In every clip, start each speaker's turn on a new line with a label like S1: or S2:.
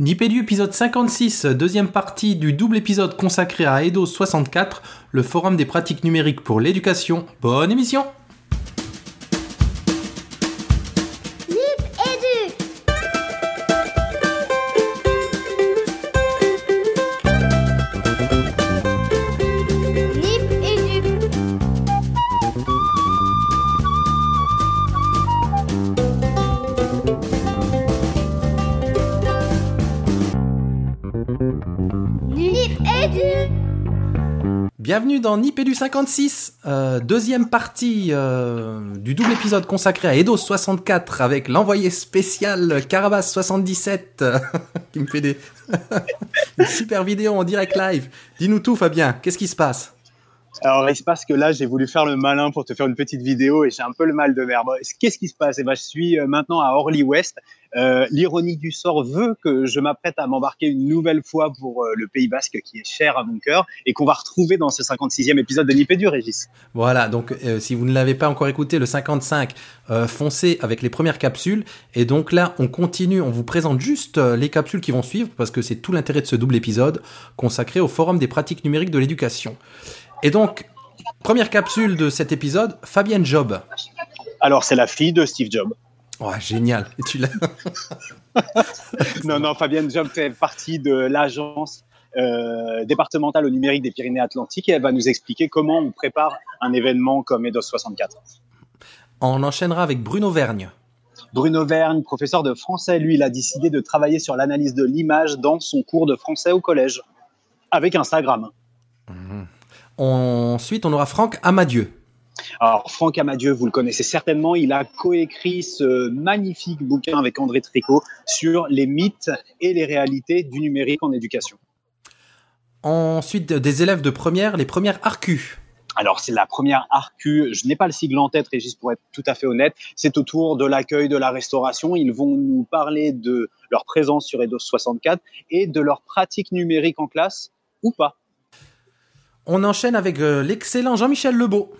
S1: Nipédu épisode 56, deuxième partie du double épisode consacré à Eidos 64, le forum des pratiques numériques pour l'éducation. Bonne émission Bienvenue dans Nipédu 56, euh, deuxième partie euh, du double épisode consacré à Eidos 64 avec l'envoyé spécial Carabas 77 qui me fait des super vidéo en direct live. Dis-nous tout Fabien, qu'est-ce qui se passe?
S2: Alors, il se passe que là, j'ai voulu faire le malin pour te faire une petite vidéo et j'ai un peu le mal de mer. Qu'est-ce qui se passe? Eh ben, Je suis euh, maintenant à Orly-Ouest. Euh, L'ironie du sort veut que je m'apprête à m'embarquer une nouvelle fois pour euh, le Pays Basque qui est cher à mon cœur et qu'on va retrouver dans ce 56e épisode de Nipédu, Régis.
S1: Voilà, donc euh, si vous ne l'avez pas encore écouté, le 55, euh, foncez avec les premières capsules. Et donc là, on continue, on vous présente juste les capsules qui vont suivre, parce que c'est tout l'intérêt de ce double épisode consacré au Forum des pratiques numériques de l'éducation. Et donc, première capsule de cet épisode, Fabienne Job.
S2: Alors, c'est la fille de Steve Jobs.
S1: Ouais, génial. Et tu l'as...
S2: Non, non, Fabienne Job fait partie de l'agence euh, départementale au numérique des Pyrénées-Atlantiques et elle va nous expliquer comment on prépare un événement comme EDOS 64.
S1: On enchaînera avec Bruno Vergne.
S2: Bruno Vergne, professeur de français, lui, il a décidé de travailler sur l'analyse de l'image dans son cours de français au collège, avec Instagram.
S1: Ensuite, on aura Franck Amadieu.
S2: Alors, Franck Amadieu, vous le connaissez certainement, il a coécrit ce magnifique bouquin avec André Tricot sur les mythes et les réalités du numérique en éducation.
S1: Ensuite, des élèves de première, les premières ARCU.
S2: Alors, c'est la première ARCU. Je n'ai pas le sigle en tête, Régis, pour être tout à fait honnête. C'est autour de l'accueil, de la restauration. Ils vont nous parler de leur présence sur EDOS 64 et de leur pratique numérique en classe ou pas.
S1: On enchaîne avec euh, l'excellent Jean-Michel Lebeau.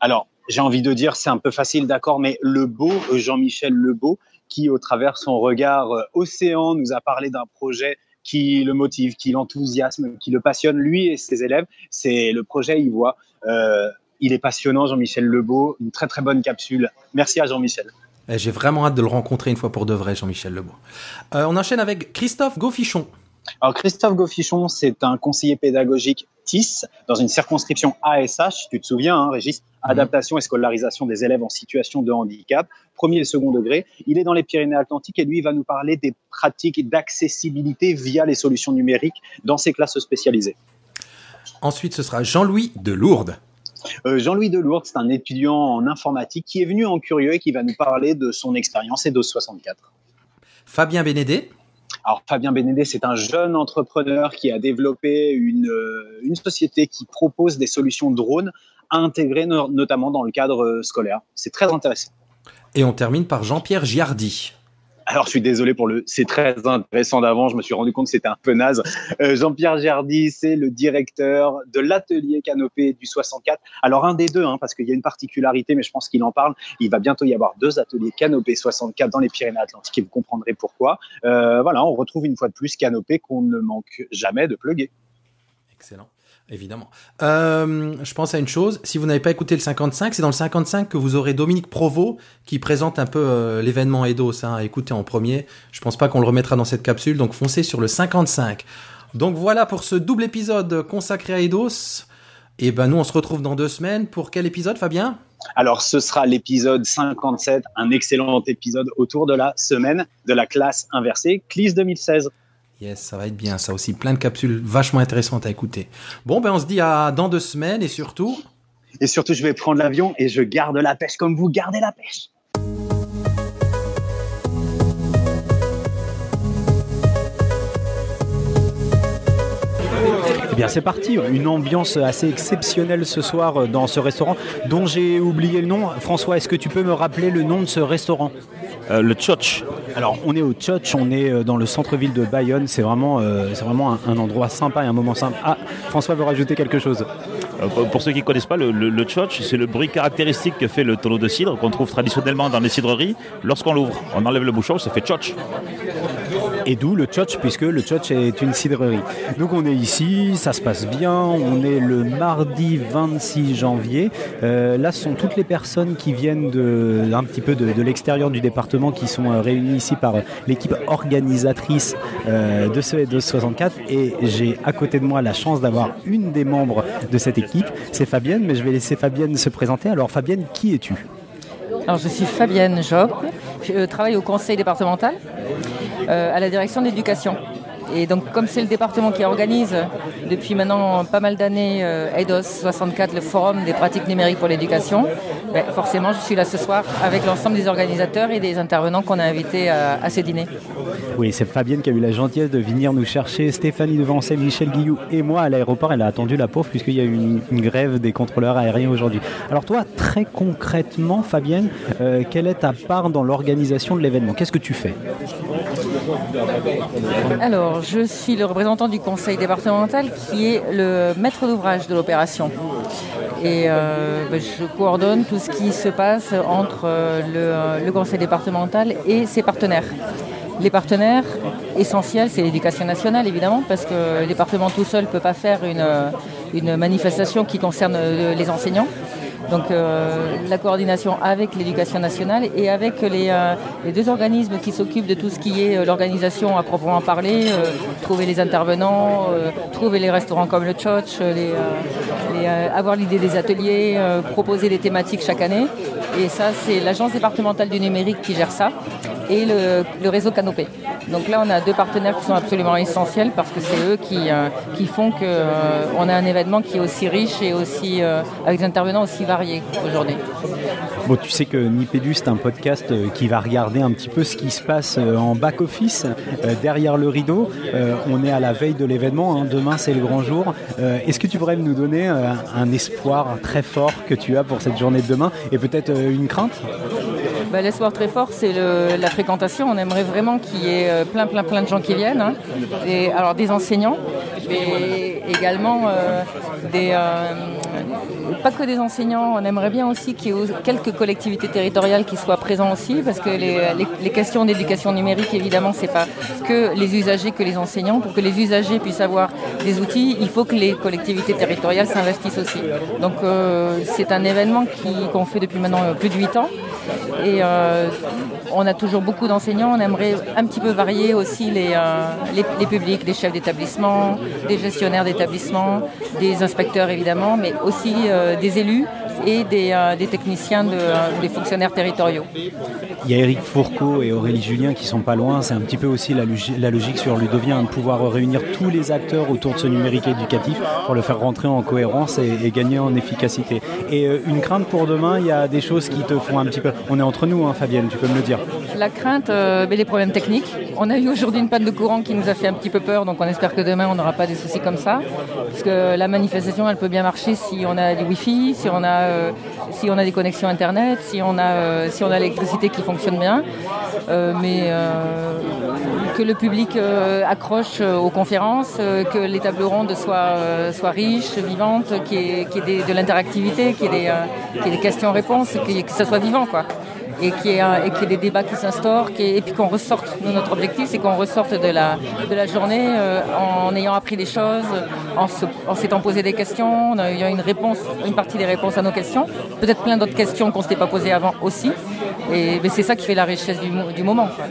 S2: Alors, j'ai envie de dire, c'est un peu facile, d'accord, mais le beau, euh, Jean-Michel Lebeau, qui, au travers son regard euh, océan, nous a parlé d'un projet qui le motive, qui l'enthousiasme, qui le passionne, lui et ses élèves. C'est le projet Il voit. Euh, il est passionnant, Jean-Michel Lebeau. Une très, très bonne capsule. Merci à Jean-Michel.
S1: Eh, J'ai vraiment hâte de le rencontrer une fois pour de vrai, Jean-Michel Lebeau. Euh, on enchaîne avec Christophe Gaufichon.
S2: Alors, Christophe Gaufichon, c'est un conseiller pédagogique TIS dans une circonscription ASH. Tu te souviens, hein, Régis Adaptation et scolarisation des élèves en situation de handicap, premier et second degré. Il est dans les Pyrénées-Atlantiques et lui il va nous parler des pratiques d'accessibilité via les solutions numériques dans ses classes spécialisées.
S1: Ensuite, ce sera Jean-Louis de Lourdes.
S2: Euh, Jean-Louis Delourde, c'est un étudiant en informatique qui est venu en curieux et qui va nous parler de son expérience EDOS 64.
S1: Fabien Bénédé.
S2: Alors Fabien Bénédé, c'est un jeune entrepreneur qui a développé une, euh, société qui propose des solutions drones no- notamment dans le cadre euh, scolaire. C'est très intéressant.
S1: Et on termine par Jean-Pierre Giardi.
S2: Alors je suis désolé pour le, c'est très intéressant d'avant. Je me suis rendu compte que c'était un peu naze. Euh, Jean-Pierre Gerdy, c'est le directeur de l'atelier Canopé du 64. Alors un des deux, hein, parce qu'il y a une particularité, mais je pense qu'il en parle. Il va bientôt y avoir deux ateliers Canopé 64 dans les Pyrénées-Atlantiques et vous comprendrez pourquoi. Euh, voilà, on retrouve une fois de plus Canopé qu'on ne manque jamais de plugger.
S1: Excellent. Évidemment. Euh, je pense à une chose. Si vous n'avez pas écouté le 55, c'est dans le 55 que vous aurez Dominique Provost qui présente un peu euh, l'événement Eidos. Hein, à écouter en premier. Je pense pas qu'on le remettra dans cette capsule. Donc foncez sur le 55. Donc voilà pour ce double épisode consacré à Eidos. Et ben nous on se retrouve dans deux semaines pour quel épisode, Fabien?
S2: Alors, ce sera l'épisode 57, un excellent épisode autour de la semaine de la classe inversée, CLIS 2016.
S1: Yes, ça va être bien. Ça aussi, plein de capsules vachement intéressantes à écouter. Bon, ben on se dit à dans deux semaines et surtout.
S2: Et surtout, je vais prendre l'avion et je garde la pêche comme vous gardez la pêche.
S3: Eh bien, c'est parti. Une ambiance assez exceptionnelle ce soir dans ce restaurant dont j'ai oublié le nom. François, est-ce que tu peux me rappeler le nom de ce restaurant?
S4: Euh, le Tchotch.
S3: Alors, on est au Tchotch, on est euh, dans le centre-ville de Bayonne. C'est vraiment, euh, c'est vraiment un, un endroit sympa et un moment simple. Ah, François veut rajouter quelque chose.
S4: Pour- pour ceux qui ne connaissent pas, le, le, le Tchotch, c'est le bruit caractéristique que fait le tonneau de cidre qu'on trouve traditionnellement dans les cidreries lorsqu'on l'ouvre. On enlève le bouchon, ça fait Tchotch.
S3: Et d'où le Tchotch, puisque le Tchotch est une cidrerie. Donc on est ici, ça se passe bien, on est le mardi 26 janvier. Euh, là, ce sont toutes les personnes qui viennent de, un petit peu de, l'extérieur du département qui sont euh, réunies ici par euh, l'équipe organisatrice de ce de 64. Et j'ai à côté de moi la chance d'avoir une des membres de cette équipe, c'est Fabienne, mais je vais laisser Fabienne se présenter. Alors Fabienne, qui es-tu?
S5: Alors, je suis Fabienne Job, je travaille au conseil départemental à la direction de l'éducation. Et donc, comme c'est le département qui organise depuis maintenant pas mal d'années euh, EIDOS 64, le forum des pratiques numériques pour l'éducation, ben, forcément, je suis là ce soir avec l'ensemble des organisateurs et des intervenants qu'on a invités à, ce dîner.
S3: Oui, c'est Fabienne qui a eu la gentillesse de venir nous chercher Stéphanie Devancey, Michel Guillou et moi à l'aéroport. Elle a attendu la pauvre puisqu'il y a eu une, une grève des contrôleurs aériens aujourd'hui. Alors toi, très concrètement, Fabienne, euh, quelle est ta part dans l'organisation de l'événement? Qu'est-ce que tu fais?
S5: Alors, je suis le représentant du conseil départemental qui est le maître d'ouvrage de l'opération. Et euh, ben, je coordonne tout ce qui se passe entre euh, le, conseil départemental et ses partenaires. Les partenaires essentiels, c'est l'éducation nationale évidemment, parce que le département tout seul ne peut pas faire une, une manifestation qui concerne euh, les enseignants. Donc euh, la coordination avec l'éducation nationale et avec les, euh, les deux organismes qui s'occupent de tout ce qui est euh, l'organisation à proprement parler, euh, trouver les intervenants, euh, trouver les restaurants comme le les, euh, les, euh, avoir l'idée des ateliers, proposer des thématiques chaque année. Et ça, c'est l'agence départementale du numérique qui gère ça et le, le réseau Canopé. Donc là, on a deux partenaires qui sont absolument essentiels parce que c'est eux qui, euh, qui font qu'on euh, a un événement qui est aussi riche et aussi euh, avec des intervenants aussi variés aujourd'hui.
S3: Bon, tu sais que Nipédu, c'est un podcast qui va regarder un petit peu ce qui se passe en back-office, derrière le rideau. On est à la veille de l'événement, hein. demain c'est le grand jour. Est-ce que tu pourrais nous donner un espoir très fort que tu as pour cette journée de demain et peut-être une crainte?
S5: Bah, L'espoir très fort, c'est la fréquentation. On aimerait vraiment qu'il y ait euh, plein, plein, plein de gens qui viennent. hein. Et, alors des enseignants, mais également euh, des, euh, pas que des enseignants. On aimerait bien aussi qu'il y ait quelques collectivités territoriales qui soient présentes aussi, parce que les, questions d'éducation numérique, évidemment, c'est pas que les usagers, que les enseignants. Pour que les usagers puissent avoir des outils, il faut que les collectivités territoriales s'investissent aussi. Donc c'est un événement qu'on fait depuis maintenant plus de 8 ans. Et euh, on a toujours beaucoup d'enseignants. On aimerait un petit peu varier aussi les, euh, les, les publics, des chefs d'établissement, des gestionnaires d'établissement, des inspecteurs évidemment, mais aussi euh, des élus et des, euh, des techniciens, de, euh, des fonctionnaires territoriaux.
S3: Il y a Eric Fourcault et Aurélie Julien qui sont pas loin. C'est un petit peu aussi la, logi- la logique sur Ludovien de pouvoir réunir tous les acteurs autour de ce numérique éducatif pour le faire rentrer en cohérence et, et gagner en efficacité. Et euh, une crainte pour demain, il y a des choses qui te font un petit peu. On est entre nous, hein, Fabienne, tu peux me le dire.
S5: La crainte, euh, ben, les problèmes techniques. On a eu aujourd'hui une panne de courant qui nous a fait un petit peu peur, donc on espère que demain on n'aura pas des soucis comme ça. Parce que la manifestation, elle peut bien marcher si on a du Wi-Fi, si on a, euh, si on a des connexions Internet, si on a, euh, si on a l'électricité qui fonctionne bien. Euh, mais que le public accroche aux conférences, que les tables rondes soient, soient riches, vivantes, qu'il y ait, de l'interactivité, qu'il y ait des, questions-réponses, ait- que ça soit vivant, quoi et qu'il y ait, et qu'il y ait des débats qui s'instaurent, ait- et puis qu'on ressorte. Nous, notre objectif, c'est qu'on ressorte de la, de la journée euh, en ayant appris des choses, en se- en s'étant posé des questions, en ayant une réponse, une partie des réponses à nos questions, peut-être plein d'autres questions qu'on ne s'était pas posées avant aussi. Et c'est ça qui fait la richesse du, mo- du moment. quoi.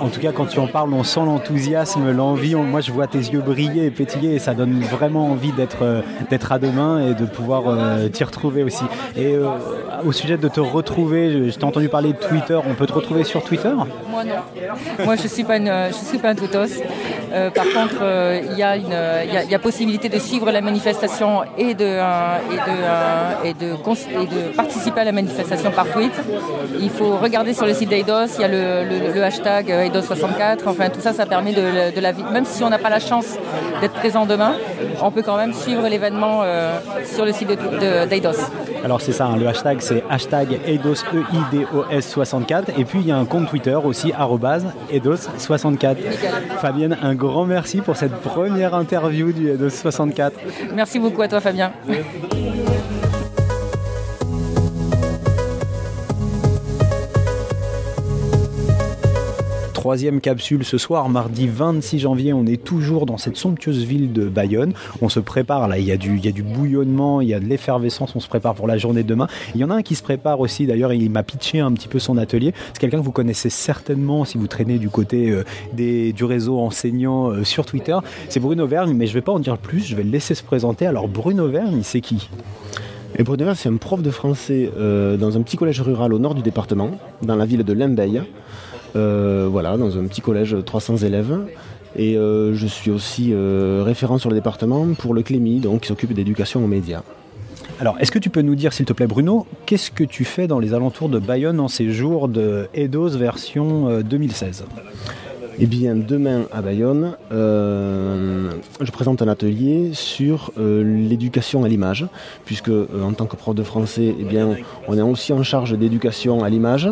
S3: En tout cas, quand tu en parles, on sent l'enthousiasme, l'envie. Moi, je vois tes yeux briller et pétiller et ça donne vraiment envie d'être euh, d'être à demain et de pouvoir euh, t'y retrouver aussi. Et euh, au sujet de te retrouver, je, t'ai entendu parler de Twitter. On peut te retrouver sur Twitter?
S5: Moi non. Moi je suis pas une, je suis pas un toutos. Euh, par contre, il y a une, y a, il y a possibilité de suivre la manifestation et de et de et de et de participer à la manifestation par tweet. Il faut regarder sur le site d'Eidos. Il y a le, le- le hashtag euh, Eidos64. Enfin tout ça, ça permet de, de la vie. Même si on n'a pas la chance d'être présent demain, on peut quand même suivre l'événement euh, sur le site de- de- d'Eidos.
S3: Alors c'est ça, hein, le hashtag c'est hashtag EIDOS, E-I-D-O-S 64 et puis il y a un compte Twitter aussi, arrobase EIDOS 64. Fabienne, un grand merci pour cette première interview du EIDOS 64.
S5: Merci beaucoup à toi, Fabien.
S3: Troisième capsule ce soir, mardi 26 janvier. On est toujours dans cette somptueuse ville de Bayonne. On se prépare là, il y a du, bouillonnement, il y a de l'effervescence, on se prépare pour la journée de demain. Il y en a un qui se prépare aussi, d'ailleurs, il m'a pitché un petit peu son atelier. C'est quelqu'un que vous connaissez certainement si vous traînez du côté euh, du réseau enseignant euh, sur Twitter. C'est Bruno Vergne, mais je vais pas en dire plus, je vais le laisser se présenter. Alors Bruno Vergne, c'est qui?
S6: Et Bruno Vergne, c'est un prof de français euh, dans un petit collège rural au nord du département, dans la ville de Limbeil. Euh, voilà, dans un petit collège 300 élèves. Et euh, je suis aussi euh, référent sur le département pour le CLEMI, donc qui s'occupe d'éducation aux médias.
S3: Alors, est-ce que tu peux nous dire, s'il te plaît, Bruno, qu'est-ce que tu fais dans les alentours de Bayonne en ces jours de Eidos version euh, 2016
S6: Eh bien, demain à Bayonne, euh, je présente un atelier sur euh, l'éducation à l'image, puisque euh, en tant que prof de français, eh bien, on est aussi en charge d'éducation à l'image,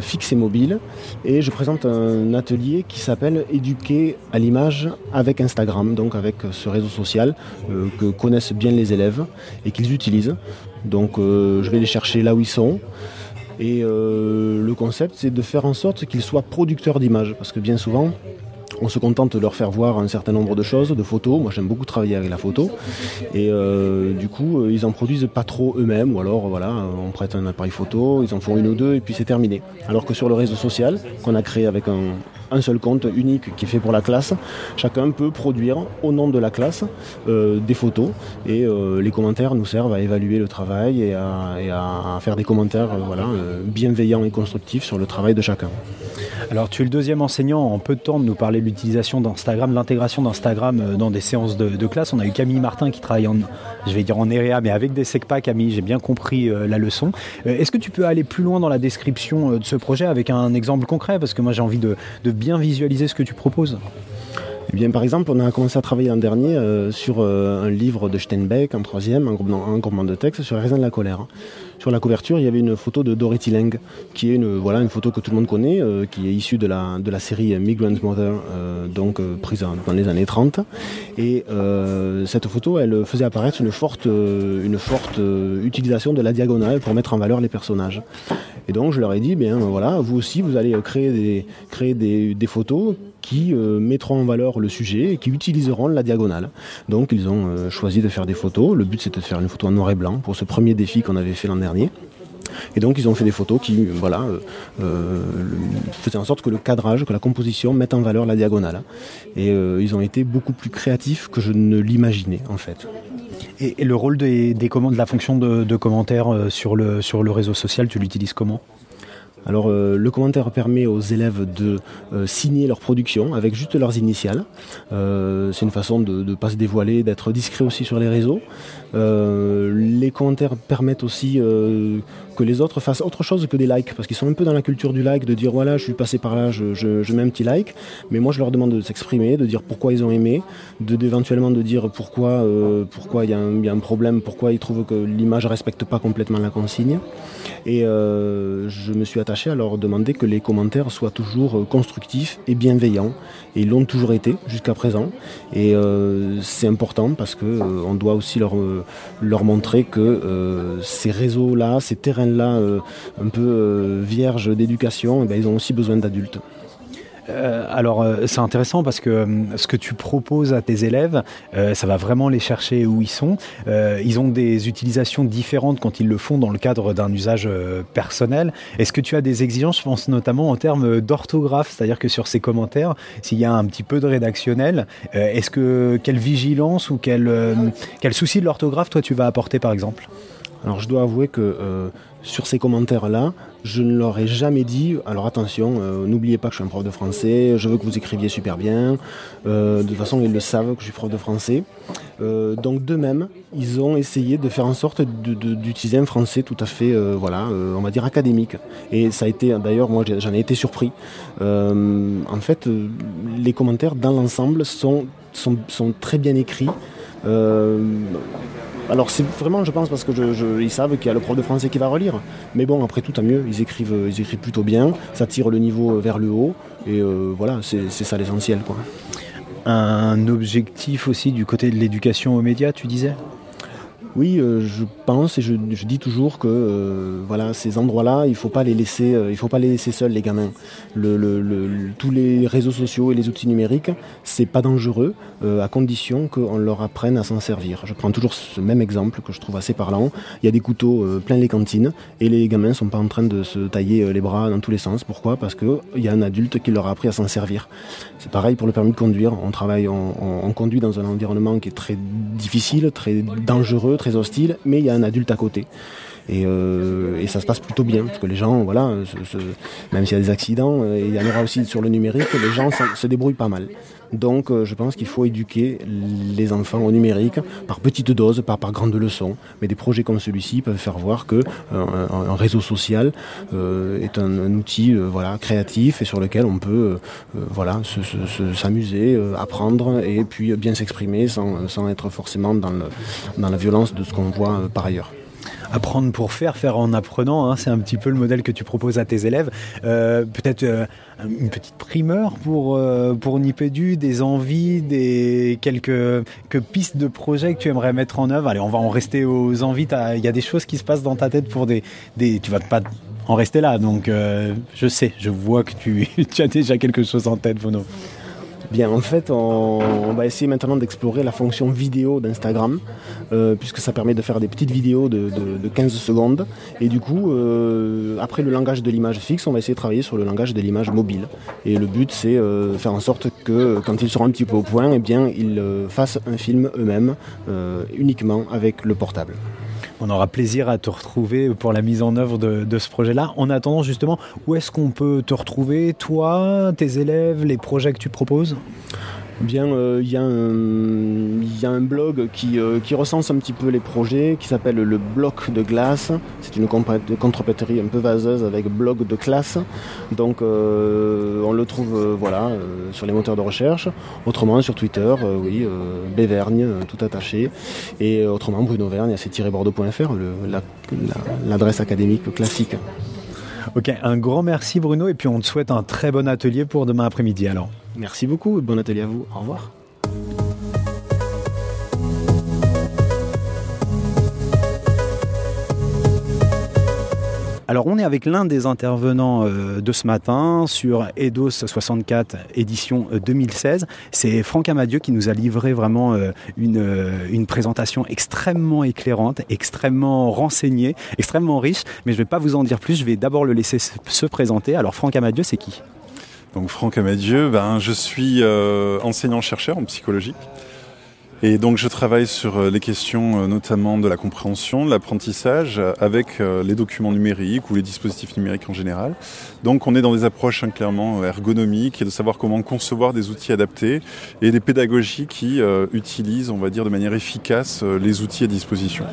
S6: fixe et mobile, et je présente un atelier qui s'appelle Éduquer à l'image avec Instagram, donc avec ce réseau social que connaissent bien les élèves et qu'ils utilisent. Donc, je vais les chercher là où ils sont. Et euh, le concept, c'est de faire en sorte qu'ils soient producteurs d'images. Parce que bien souvent, on se contente de leur faire voir un certain nombre de choses, de photos. Moi, j'aime beaucoup travailler avec la photo. Et euh, du coup, euh, ils en produisent pas trop eux-mêmes. Ou alors, voilà, on prête un appareil photo, ils en font une ou deux, et puis c'est terminé. Alors que sur le réseau social, qu'on a créé avec un, un seul compte unique qui est fait pour la classe, chacun peut produire au nom de la classe euh, des photos. Et euh, les commentaires nous servent à évaluer le travail et à, faire des commentaires euh, voilà, bienveillants et constructifs sur le travail de chacun.
S3: Alors, tu es le deuxième enseignant en peu de temps de nous parler de l'utilisation d'Instagram, l'intégration d'Instagram dans des séances de, classe. On a eu Camille Martin qui travaille en, je vais dire en EREA, mais avec des SECPA, Camille, j'ai bien compris la leçon. Est-ce que tu peux aller plus loin dans la description de ce projet avec un exemple concret? Parce que moi, j'ai envie de, de bien visualiser ce que tu proposes.
S6: Eh bien, par exemple, on a commencé à travailler l'an dernier euh, sur euh, un livre de Steinbeck, en troisième, un groupement, un de texte sur les raisins de la colère. Sur la couverture, il y avait une photo de Dorothy Lang, qui est une, voilà, une photo que tout le monde connaît, euh, qui est issue de la, de la série Migrant Mother, euh, donc euh, prise dans les années 30. Et cette photo, elle faisait apparaître une forte, une forte utilisation de la diagonale pour mettre en valeur les personnages. Et donc je leur ai dit, bien voilà, vous aussi, vous allez créer des, créer des, des photos qui euh, mettront en valeur le sujet et qui utiliseront la diagonale. Donc ils ont euh, choisi de faire des photos. Le but c'était de faire une photo en noir et blanc pour ce premier défi qu'on avait fait l'an dernier. Et donc ils ont fait des photos qui euh, voilà, faisaient en sorte que le cadrage, que la composition mette en valeur la diagonale. Et ils ont été beaucoup plus créatifs que je ne l'imaginais en fait.
S3: Et, le rôle des, de la fonction de, commentaire sur le réseau social, tu l'utilises comment?
S6: Alors euh, le commentaire permet aux élèves de euh, signer leur production avec juste leurs initiales. Euh, c'est une façon de ne pas se dévoiler, d'être discret aussi sur les réseaux. Euh, les commentaires permettent aussi euh, que les autres fassent autre chose que des likes, parce qu'ils sont un peu dans la culture du like, de dire voilà, je suis passé par là, je, mets un petit like. Mais moi, je leur demande de s'exprimer, de dire pourquoi ils ont aimé, de d'éventuellement de dire pourquoi euh, pourquoi il y, a un- problème, pourquoi ils trouvent que l'image respecte pas complètement la consigne. Et euh, je me suis attaché à leur demander que les commentaires soient toujours euh, constructifs et bienveillants. Et ils l'ont toujours été jusqu'à présent. Et c'est important parce que on doit aussi leur, montrer que ces réseaux-là, ces terrains-là, euh, un peu euh, vierges d'éducation, eh ben, ils ont aussi besoin d'adultes.
S3: Euh, alors euh, c'est intéressant parce que euh, ce que tu proposes à tes élèves, ça va vraiment les chercher où ils sont. Ils ont des utilisations différentes quand ils le font dans le cadre d'un usage personnel. Est-ce que tu as des exigences, je pense notamment en termes d'orthographe, c'est-à-dire que sur ces commentaires, s'il y a un petit peu de rédactionnel, est-ce que quelle vigilance ou quel, quel souci de l'orthographe toi tu vas apporter par exemple?
S6: Alors je dois avouer que euh, sur ces commentaires-là, je ne leur ai jamais dit, alors attention, euh, n'oubliez pas que je suis un prof de français, je veux que vous écriviez super bien. Euh, de toute façon, ils le savent que je suis prof de français. Euh, donc d'eux-mêmes, ils ont essayé de faire en sorte d'utiliser un français tout à fait, voilà, on va dire académique. Et ça a été, d'ailleurs, moi j'en ai été surpris. En fait, les commentaires dans l'ensemble sont très bien écrits. Euh, alors c'est vraiment, je pense, parce que je, ils savent qu'il y a le prof de français qui va relire. Mais bon, après tout, tant mieux. Ils écrivent, ils écrivent plutôt bien. Ça tire le niveau vers le haut. Et euh, voilà, c'est ça l'essentiel.
S3: Un objectif aussi du côté de l'éducation aux médias, tu disais?
S6: Oui, euh, je pense et je, dis toujours que euh, voilà, ces endroits-là, il faut pas les laisser, euh, faut pas les laisser seuls les gamins. Tous les réseaux sociaux et les outils numériques, c'est pas dangereux à condition qu'on leur apprenne à s'en servir. Je prends toujours ce même exemple que je trouve assez parlant. Il y a des couteaux plein les cantines et les gamins sont pas en train de se tailler les bras dans tous les sens. Pourquoi? Parce que il y a un adulte qui leur a appris à s'en servir. C'est pareil pour le permis de conduire. On travaille, on- on conduit dans un environnement qui est très difficile, très dangereux, très hostile, mais il y a un adulte à côté. Et, euh, ça se passe plutôt bien, parce que les gens, voilà, même s'il y a des accidents, euh, il y en aura aussi sur le numérique, les gens se débrouillent pas mal. Donc euh, je pense qu'il faut éduquer les enfants au numérique par petites doses, pas par grandes leçons. Mais des projets comme celui-ci peuvent faire voir que euh, un, réseau social euh, est un, outil voilà, créatif et sur lequel on peut voilà, se- se- se- s'amuser, apprendre et puis bien s'exprimer sans, être forcément dans, la violence de ce qu'on voit par ailleurs.
S3: Apprendre pour faire, faire en apprenant, hein, c'est un petit peu le modèle que tu proposes à tes élèves. Euh, Peut-être euh, une petite primeur pour, euh, Nipédu, des envies, des quelques, pistes de projets que tu aimerais mettre en œuvre. Allez, on va en rester aux envies. Il y a des choses qui se passent dans ta tête pour des... des tu vas pas en rester là, donc euh, je sais, je vois que tu, tu as déjà quelque chose en tête, Bono.
S6: Bien, en fait, on, va essayer maintenant d'explorer la fonction vidéo d'Instagram, euh, puisque ça permet de faire des petites vidéos de, de- de 15 secondes. Et du coup, euh, après le langage de l'image fixe, on va essayer de travailler sur le langage de l'image mobile. Et le but, c'est euh, faire en sorte que quand ils seront un petit peu au point, eh ils euh, fassent un film eux-mêmes, uniquement avec le portable.
S3: On aura plaisir à te retrouver pour la mise en œuvre de, ce projet-là. En attendant, justement, où est-ce qu'on peut te retrouver, toi, tes élèves, les projets que tu proposes?
S6: Bien, euh, il y, a un- blog qui, euh, qui recense un petit peu les projets, qui s'appelle le bloc de glace. C'est une contrepéterie un peu vaseuse avec blog de classe. Donc, euh, on le trouve voilà, sur les moteurs de recherche. Autrement, sur Twitter, oui, Bévergne, tout attaché. Et autrement, Bruno Vergne, c'est bordeaux.fr, l'adresse académique classique.
S3: Ok, un grand merci Bruno et puis on te souhaite un très bon atelier pour demain après-midi alors.
S6: Merci beaucoup, bon atelier à vous. Au revoir.
S3: Alors on est avec l'un des intervenants euh, de ce matin sur EDOS 64 édition euh, 2016. C'est Franck Amadieu qui nous a livré vraiment euh, une, euh, présentation extrêmement éclairante, extrêmement renseignée, extrêmement riche. Mais je ne vais pas vous en dire plus, je vais d'abord le laisser se- se présenter. Alors Franck Amadieu, c'est qui?
S7: Donc Franck Amadieu, ben, je suis euh, enseignant-chercheur en psychologie. Et donc je travaille sur euh, les questions euh, notamment de la compréhension, de l'apprentissage euh, avec les documents numériques ou les dispositifs numériques en général. Donc on est dans des approches hein, clairement ergonomiques et de savoir comment concevoir des outils adaptés et des pédagogies qui utilisent, on va dire, de manière efficace les outils à disposition.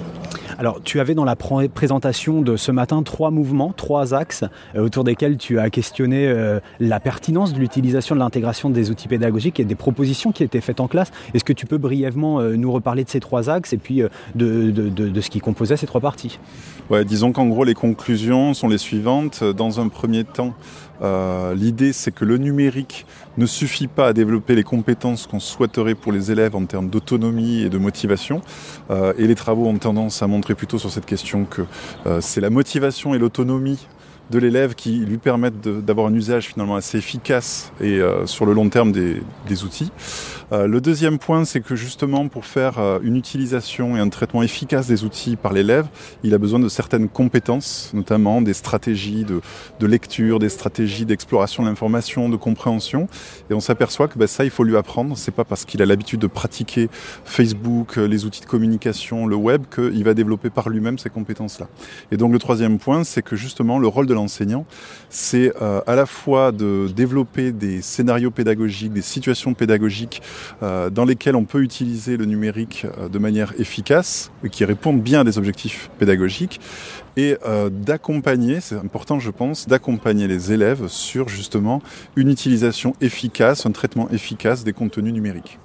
S3: Alors, tu avais dans la pr- présentation de ce matin trois mouvements, trois axes autour desquels tu as questionné la pertinence de l'utilisation de l'intégration des outils pédagogiques et des propositions qui étaient faites en classe. Est-ce que tu peux brièvement euh, nous reparler de ces trois axes et puis euh, de, ce qui composait ces trois parties
S7: Ouais, disons qu'en gros, les conclusions sont les suivantes. Dans un premier temps, euh, l'idée, c'est que le numérique ne suffit pas à développer les compétences qu'on souhaiterait pour les élèves en termes d'autonomie et de motivation. Euh, et les travaux ont tendance à montrer plutôt sur cette question que euh, c'est la motivation et l'autonomie de l'élève qui lui permettent d'avoir un usage finalement assez efficace et euh, sur le long terme des outils. Euh, le deuxième point, c'est que justement pour faire euh, une utilisation et un traitement efficace des outils par l'élève, il a besoin de certaines compétences, notamment des stratégies de, de lecture, des stratégies d'exploration de l'information, de compréhension. Et on s'aperçoit que ben, ça, il faut lui apprendre. C'est pas parce qu'il a l'habitude de pratiquer Facebook, euh, les outils de communication, le web, qu'il va développer par lui-même ces compétences-là. Et donc le troisième point, c'est que justement le rôle de l'enseignant, c'est euh, à la fois de développer des scénarios pédagogiques, des situations pédagogiques dans lesquelles on peut utiliser le numérique euh, de manière efficace et qui répondent bien à des objectifs pédagogiques et euh, d'accompagner, c'est important je pense, d'accompagner les élèves sur justement une utilisation efficace, un traitement efficace des contenus numériques.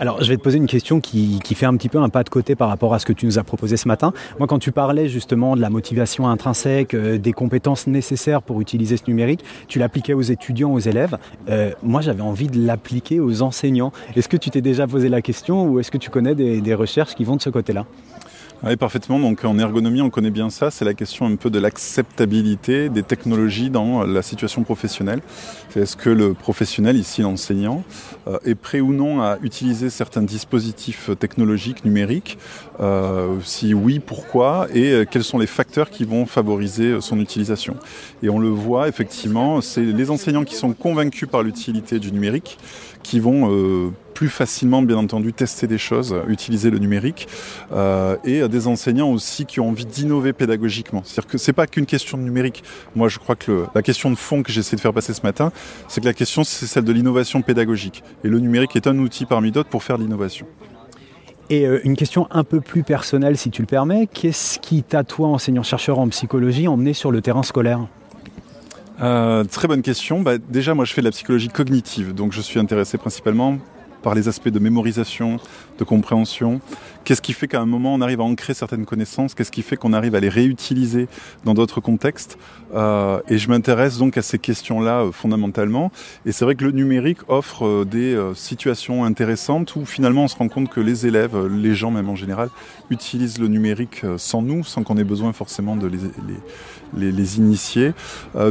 S3: Alors, je vais te poser une question qui, qui fait un petit peu un pas de côté par rapport à ce que tu nous as proposé ce matin. Moi, quand tu parlais justement de la motivation intrinsèque, euh, des compétences nécessaires pour utiliser ce numérique, tu l'appliquais aux étudiants, aux élèves. Euh, moi, j'avais envie de l'appliquer aux enseignants. Est-ce que tu t'es déjà posé la question ou est-ce que tu connais des, des recherches qui vont de ce côté-là?
S7: Oui, parfaitement. Donc en ergonomie, on connaît bien ça. C'est la question un peu de l'acceptabilité des technologies dans la situation professionnelle. C'est est-ce que le professionnel, ici l'enseignant, euh, est prêt ou non à utiliser certains dispositifs technologiques numériques? Euh, Si oui, pourquoi? Et euh, quels sont les facteurs qui vont favoriser son utilisation? Et on le voit effectivement, c'est les enseignants qui sont convaincus par l'utilité du numérique qui vont euh, plus facilement, bien entendu, tester des choses, utiliser le numérique, euh, et des enseignants aussi qui ont envie d'innover pédagogiquement. C'est-à-dire que c'est pas qu'une question de numérique. Moi, je crois que le, la question de fond que j'essaie de faire passer ce matin, c'est que la question, c'est celle de l'innovation pédagogique. Et le numérique est un outil parmi d'autres pour faire de l'innovation.
S3: Et euh, une question un peu plus personnelle, si tu le permets, qu'est-ce qui t'a, toi, enseignant-chercheur en psychologie, emmené sur le terrain scolaire?
S7: Euh, très bonne question. Bah, déjà, moi, je fais de la psychologie cognitive, donc je suis intéressé principalement par les aspects de mémorisation, de compréhension. Qu'est-ce qui fait qu'à un moment on arrive à ancrer certaines connaissances? Qu'est-ce qui fait qu'on arrive à les réutiliser dans d'autres contextes? Euh, Et je m'intéresse donc à ces questions-là euh, fondamentalement. Et c'est vrai que le numérique offre euh, des situations intéressantes où finalement on se rend compte que les élèves, les gens même en général, utilisent le numérique sans nous, sans qu'on ait besoin forcément de les, initier.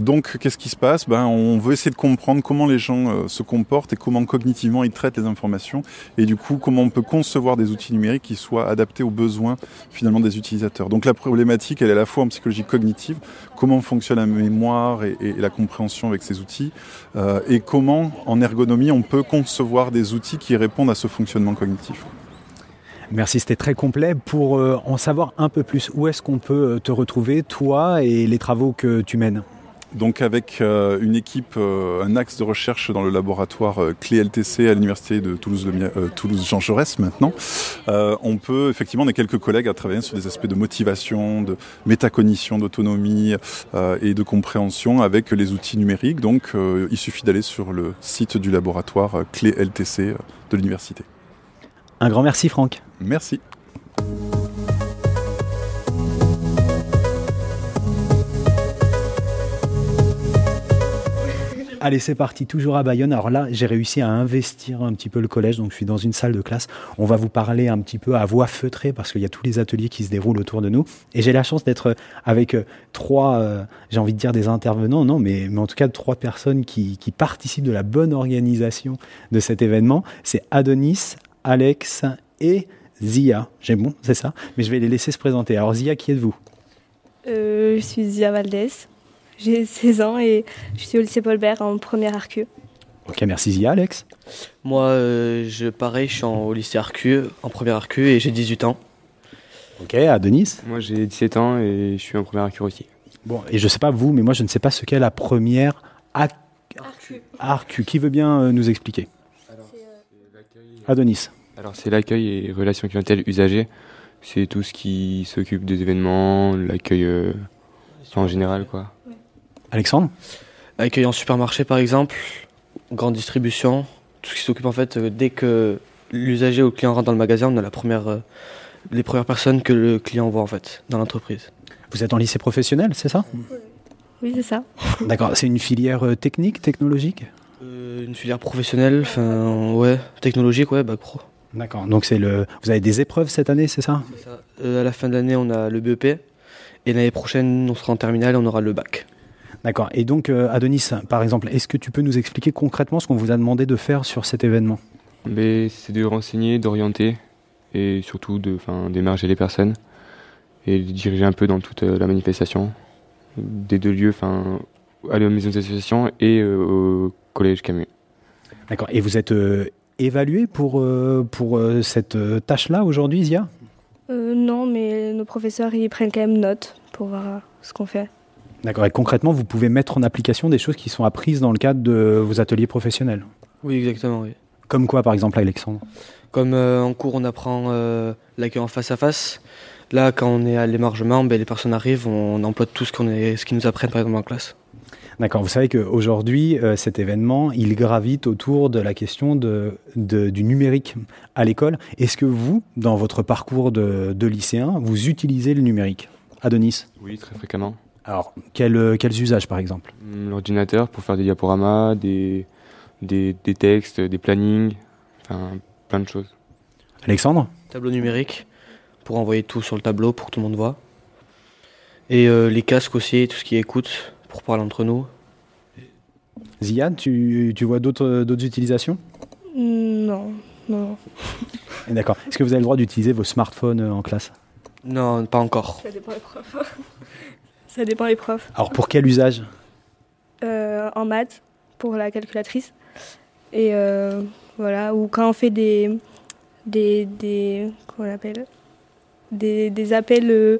S7: Donc qu'est-ce qui se passe? Ben, On veut essayer de comprendre comment les gens se comportent et comment cognitivement ils traitent les informations et du coup comment on peut concevoir des outils numériques qui soient adaptés aux besoins finalement des utilisateurs. Donc la problématique elle est à la fois en psychologie cognitive, comment fonctionne la mémoire et, et la compréhension avec ces outils euh, et comment en ergonomie on peut concevoir des outils qui répondent à ce fonctionnement cognitif.
S3: Merci, c'était très complet. Pour euh, en savoir un peu plus, où est-ce qu'on peut euh, te retrouver, toi et les travaux que tu mènes?
S7: Donc avec euh, une équipe, euh, un axe de recherche dans le laboratoire euh, Clé LTC à l'université de Toulouse, Toulouse Jean Jaurès maintenant, on peut effectivement, on a quelques collègues à travailler sur des aspects de motivation, de métacognition, d'autonomie et de compréhension avec les outils numériques. Donc il suffit d'aller sur le site du laboratoire Clé LTC de l'université.
S3: Un grand merci Franck.
S7: Merci.
S3: Allez, c'est parti, toujours à Bayonne. Alors là, j'ai réussi à investir un petit peu le collège, donc je suis dans une salle de classe. On va vous parler un petit peu à voix feutrée parce qu'il y a tous les ateliers qui se déroulent autour de nous. Et j'ai la chance d'être avec euh, trois, euh, j'ai envie de dire des intervenants, non, mais, mais en tout cas trois personnes qui, qui participent de la bonne organisation de cet événement. C'est Adonis, Alex et Zia. J'ai bon, c'est ça. Mais je vais les laisser se présenter. Alors Zia, qui êtes-vous?
S8: Euh, je suis Zia Valdez, j'ai 16 ans et je suis au lycée Paul Bert en première arcu.
S3: Ok, merci Zia, Alex.
S9: Moi, euh, je, pareil, je suis en, au lycée Arcu, en première Arcu, et j'ai 18 ans.
S3: Ok, Adonis.
S10: Moi j'ai 17 ans et je suis en première Arcu aussi.
S3: Bon, et je sais pas vous, mais moi je ne sais pas ce qu'est la première ac- arcu. Qui veut bien euh, nous expliquer? Adonis.
S10: Alors c'est l'accueil et relations clientèle usagers. C'est tout ce qui s'occupe des événements, l'accueil euh, en général quoi.
S3: Alexandre
S9: Accueil en supermarché, par exemple, grande distribution, tout ce qui s'occupe en fait, euh, dès que l'usager ou le client rentre dans le magasin, on a la première, euh, les premières personnes que le client voit en fait, dans l'entreprise.
S3: Vous êtes en lycée professionnel, c'est ça?
S8: Oui, c'est ça.
S3: D'accord, c'est une filière euh, technique, technologique?
S9: Euh, une filière professionnelle, enfin, ouais, technologique, ouais, bac pro.
S3: D'accord, donc c'est le. Vous avez des épreuves cette année, c'est ça?
S9: C'est ça. Euh, à la fin de l'année, on a le BEP, et l'année prochaine, on sera en terminale et on aura le bac.
S3: D'accord, et donc euh, Adonis, par exemple, est-ce que tu peux nous expliquer concrètement ce qu'on vous a demandé de faire sur cet événement?
S10: C'est de renseigner, d'orienter et surtout de enfin, d'émerger les personnes et de diriger un peu dans toute euh, la manifestation des deux lieux, enfin aller aux maisons d'association et euh, au collège Camus.
S3: D'accord, et vous êtes euh, évalué pour, euh, pour euh, cette euh, tâche-là aujourd'hui, Zia?
S8: Euh, non, mais nos professeurs, ils prennent quand même note pour voir euh, ce qu'on fait.
S3: D'accord, et concrètement, vous pouvez mettre en application des choses qui sont apprises dans le cadre de vos ateliers professionnels
S9: Oui, exactement, oui.
S3: Comme quoi, par exemple, Alexandre
S9: Comme euh, en cours, on apprend euh, l'accueil en face à face. Là, quand on est à l'émargement, ben, les personnes arrivent, on emploie tout ce qu'on est, ce qu'ils nous apprennent par exemple en classe.
S3: D'accord, vous savez qu'aujourd'hui, euh, cet événement, il gravite autour de la question de, de- du numérique à l'école. Est-ce que vous, dans votre parcours de, de lycéen, vous utilisez le numérique Adonis
S10: Oui, très fréquemment.
S3: Alors, quel, euh, quels usages, par exemple
S10: Hum, L'ordinateur pour faire des diaporamas, des, des, des textes, des plannings, enfin plein de choses.
S3: Alexandre
S9: Tableau numérique pour envoyer tout sur le tableau pour que tout le monde voit. Et euh, les casques aussi, tout ce qui écoute pour parler entre nous.
S3: Ziad, tu, tu vois d'autres d'autres utilisations?
S8: Non, non.
S3: Eh, D'accord. Est-ce que vous avez le droit d'utiliser vos smartphones euh, en classe?
S9: Non, pas encore.
S8: Ça dépend des profs. Ça dépend des profs.
S3: Alors pour quel usage?
S8: Euh, en maths, pour la calculatrice. Et euh, voilà, ou quand on fait des. des. des comment on appelle? Des, des appels euh,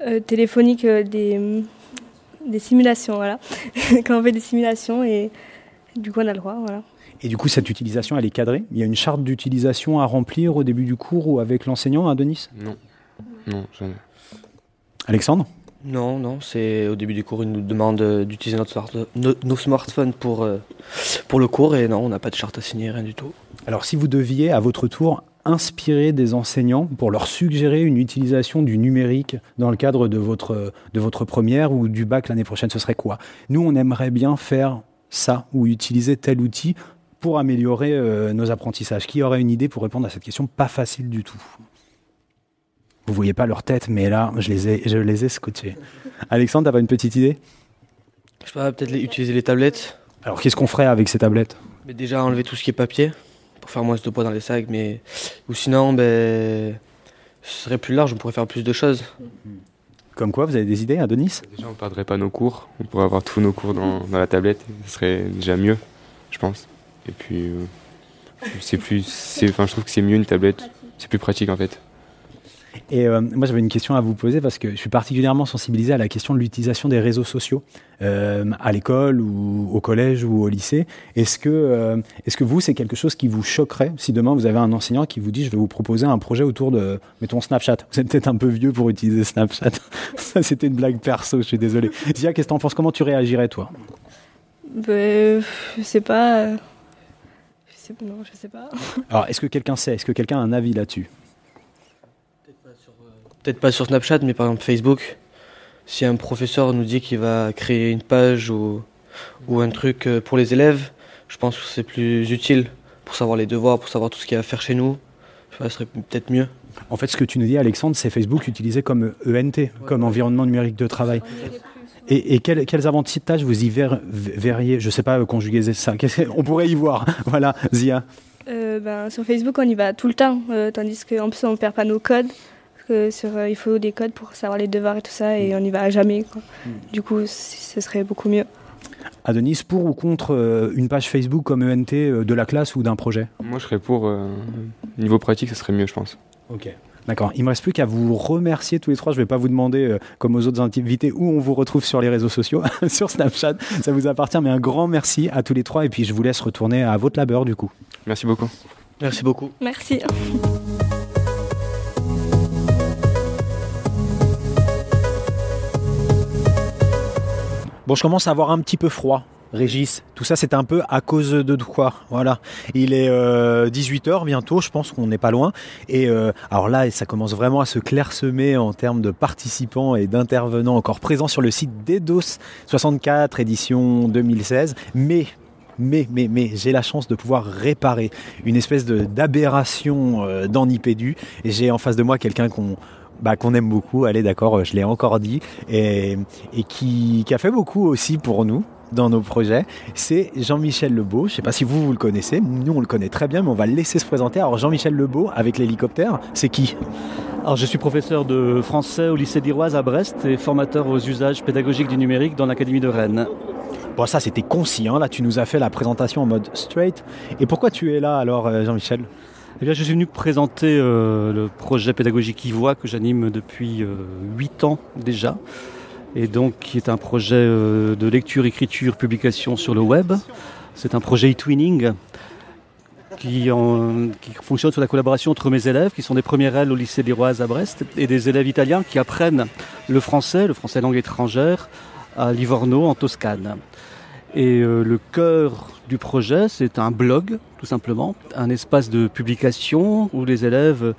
S8: euh, téléphoniques, euh, des, des simulations, voilà. quand on fait des simulations et du coup on a le droit, voilà.
S3: Et du coup, cette utilisation, elle est cadrée? Il y a une charte d'utilisation à remplir au début du cours ou avec l'enseignant, hein, Denis
S10: Non. Non, jamais.
S3: Alexandre?
S9: Non, non, c'est au début du cours, ils nous demandent euh, d'utiliser notre smart- no- nos smartphones pour, euh, pour le cours et non, on n'a pas de charte à signer, rien du tout.
S3: Alors si vous deviez, à votre tour, inspirer des enseignants pour leur suggérer une utilisation du numérique dans le cadre de votre, de votre première ou du bac l'année prochaine, ce serait quoi? Nous, on aimerait bien faire ça ou utiliser tel outil pour améliorer euh, nos apprentissages. Qui aurait une idée pour répondre à cette question? Pas facile du tout. Vous voyez pas leur tête, mais là, je les ai, je les ai scotchés. Alexandre, t'as pas une petite idée?
S9: Je sais pas, peut-être les- utiliser les tablettes.
S3: Alors, qu'est-ce qu'on ferait avec ces tablettes?
S9: Mais déjà enlever tout ce qui est papier pour faire moins de poids dans les sacs. Mais ou sinon, ben, ce serait plus large. On pourrait faire plus de choses.
S3: Comme quoi, vous avez des idées, Adonis
S10: Déjà, on ne perdrait pas nos cours. On pourrait avoir tous nos cours dans, dans la tablette. Ce serait déjà mieux, je pense. Et puis, euh, c'est plus, c'est, enfin, je trouve que c'est mieux une tablette. C'est plus pratique en fait.
S3: Et euh, moi, j'avais une question à vous poser parce que je suis particulièrement sensibilisé à la question de l'utilisation des réseaux sociaux euh, à l'école ou au collège ou au lycée. Est-ce que, euh, est-ce que vous, c'est quelque chose qui vous choquerait si demain vous avez un enseignant qui vous dit je vais vous proposer un projet autour de, mettons, Snapchat Vous êtes peut-être un peu vieux pour utiliser Snapchat. Ça, c'était une blague perso, je suis désolé. Zia, qu'est-ce que t'en penses? Comment tu réagirais, toi?
S8: Ben, je sais pas. Je sais, non, je sais pas.
S3: Alors, est-ce que quelqu'un sait? Est-ce que quelqu'un a un avis là-dessus?
S9: Peut-être pas sur Snapchat, mais par exemple Facebook. Si un professeur nous dit qu'il va créer une page ou, ou un truc euh, pour les élèves, je pense que c'est plus utile pour savoir les devoirs, pour savoir tout ce qu'il y a à faire chez nous. Ce serait peut-être mieux.
S3: En fait, ce que tu nous dis, Alexandre, c'est Facebook utilisé comme ENT, comme environnement numérique de travail. Et, et quels, quels avantages vous y ver- verriez? Je ne sais pas euh, conjuguer ça. On pourrait y voir. Voilà, Zia.
S8: Euh, ben, sur Facebook, on y va tout le temps, euh, tandis qu'en plus, on perd pas nos codes. Parce que sur, euh, il faut des codes pour savoir les devoirs et tout ça, et on n'y va jamais. quoi. Du coup, ce serait beaucoup mieux.
S3: Adonis, pour ou contre euh, une page Facebook comme ENT euh, de la classe ou d'un projet?
S10: Moi, je serais pour. euh, niveau pratique, ça serait mieux, je pense.
S3: Ok. D'accord. Il me reste plus qu'à vous remercier tous les trois. Je ne vais pas vous demander, euh, comme aux autres invités, où on vous retrouve sur les réseaux sociaux, sur Snapchat. Ça vous appartient, mais un grand merci à tous les trois. Et puis je vous laisse retourner à votre labeur du coup.
S10: Merci beaucoup.
S9: Merci beaucoup.
S8: Merci.
S3: Bon, je commence à avoir un petit peu froid. Régis, tout ça c'est un peu à cause de quoi Voilà. Il est 18h bientôt, je pense qu'on n'est pas loin. Et euh, alors là, ça commence vraiment à se clairsemer en termes de participants et d'intervenants encore présents sur le site d'EDOS 64 édition 2016. Mais mais, mais, mais, j'ai la chance de pouvoir réparer une espèce d'aberration euh. Et j'ai en face de moi quelqu'un qu'on bah, qu'on aime beaucoup, allez d'accord, je l'ai encore dit, et, et qui, qui a fait beaucoup aussi pour nous dans nos projets, c'est Jean-Michel Lebeau. Je ne sais pas si vous, vous le connaissez, nous on le connaît très bien, mais on va le laisser se présenter. Alors Jean-Michel Lebeau, avec l'hélicoptère, c'est qui?
S11: Alors, je suis professeur de français au lycée d'Iroise à Brest et formateur aux usages pédagogiques du numérique dans l'Académie de Rennes.
S3: Bon, ça c'était concis, hein. là tu nous as fait la présentation en mode straight. Et pourquoi tu es là alors, euh, Jean-Michel?
S11: Eh je suis venu présenter euh, le projet pédagogique Ivoix que j'anime depuis euh, 8 ans déjà. Et donc, qui est un projet euh, de lecture, écriture, publication sur le web. C'est un projet e-twinning qui, fonctionne sur la collaboration entre mes élèves, qui sont des premières L au lycée d'Iroise à Brest, et des élèves italiens qui apprennent le français, le français langue étrangère, à Livorno, en Toscane. Et euh, le cœur du projet, c'est un blog, tout simplement, un espace de publication où les élèves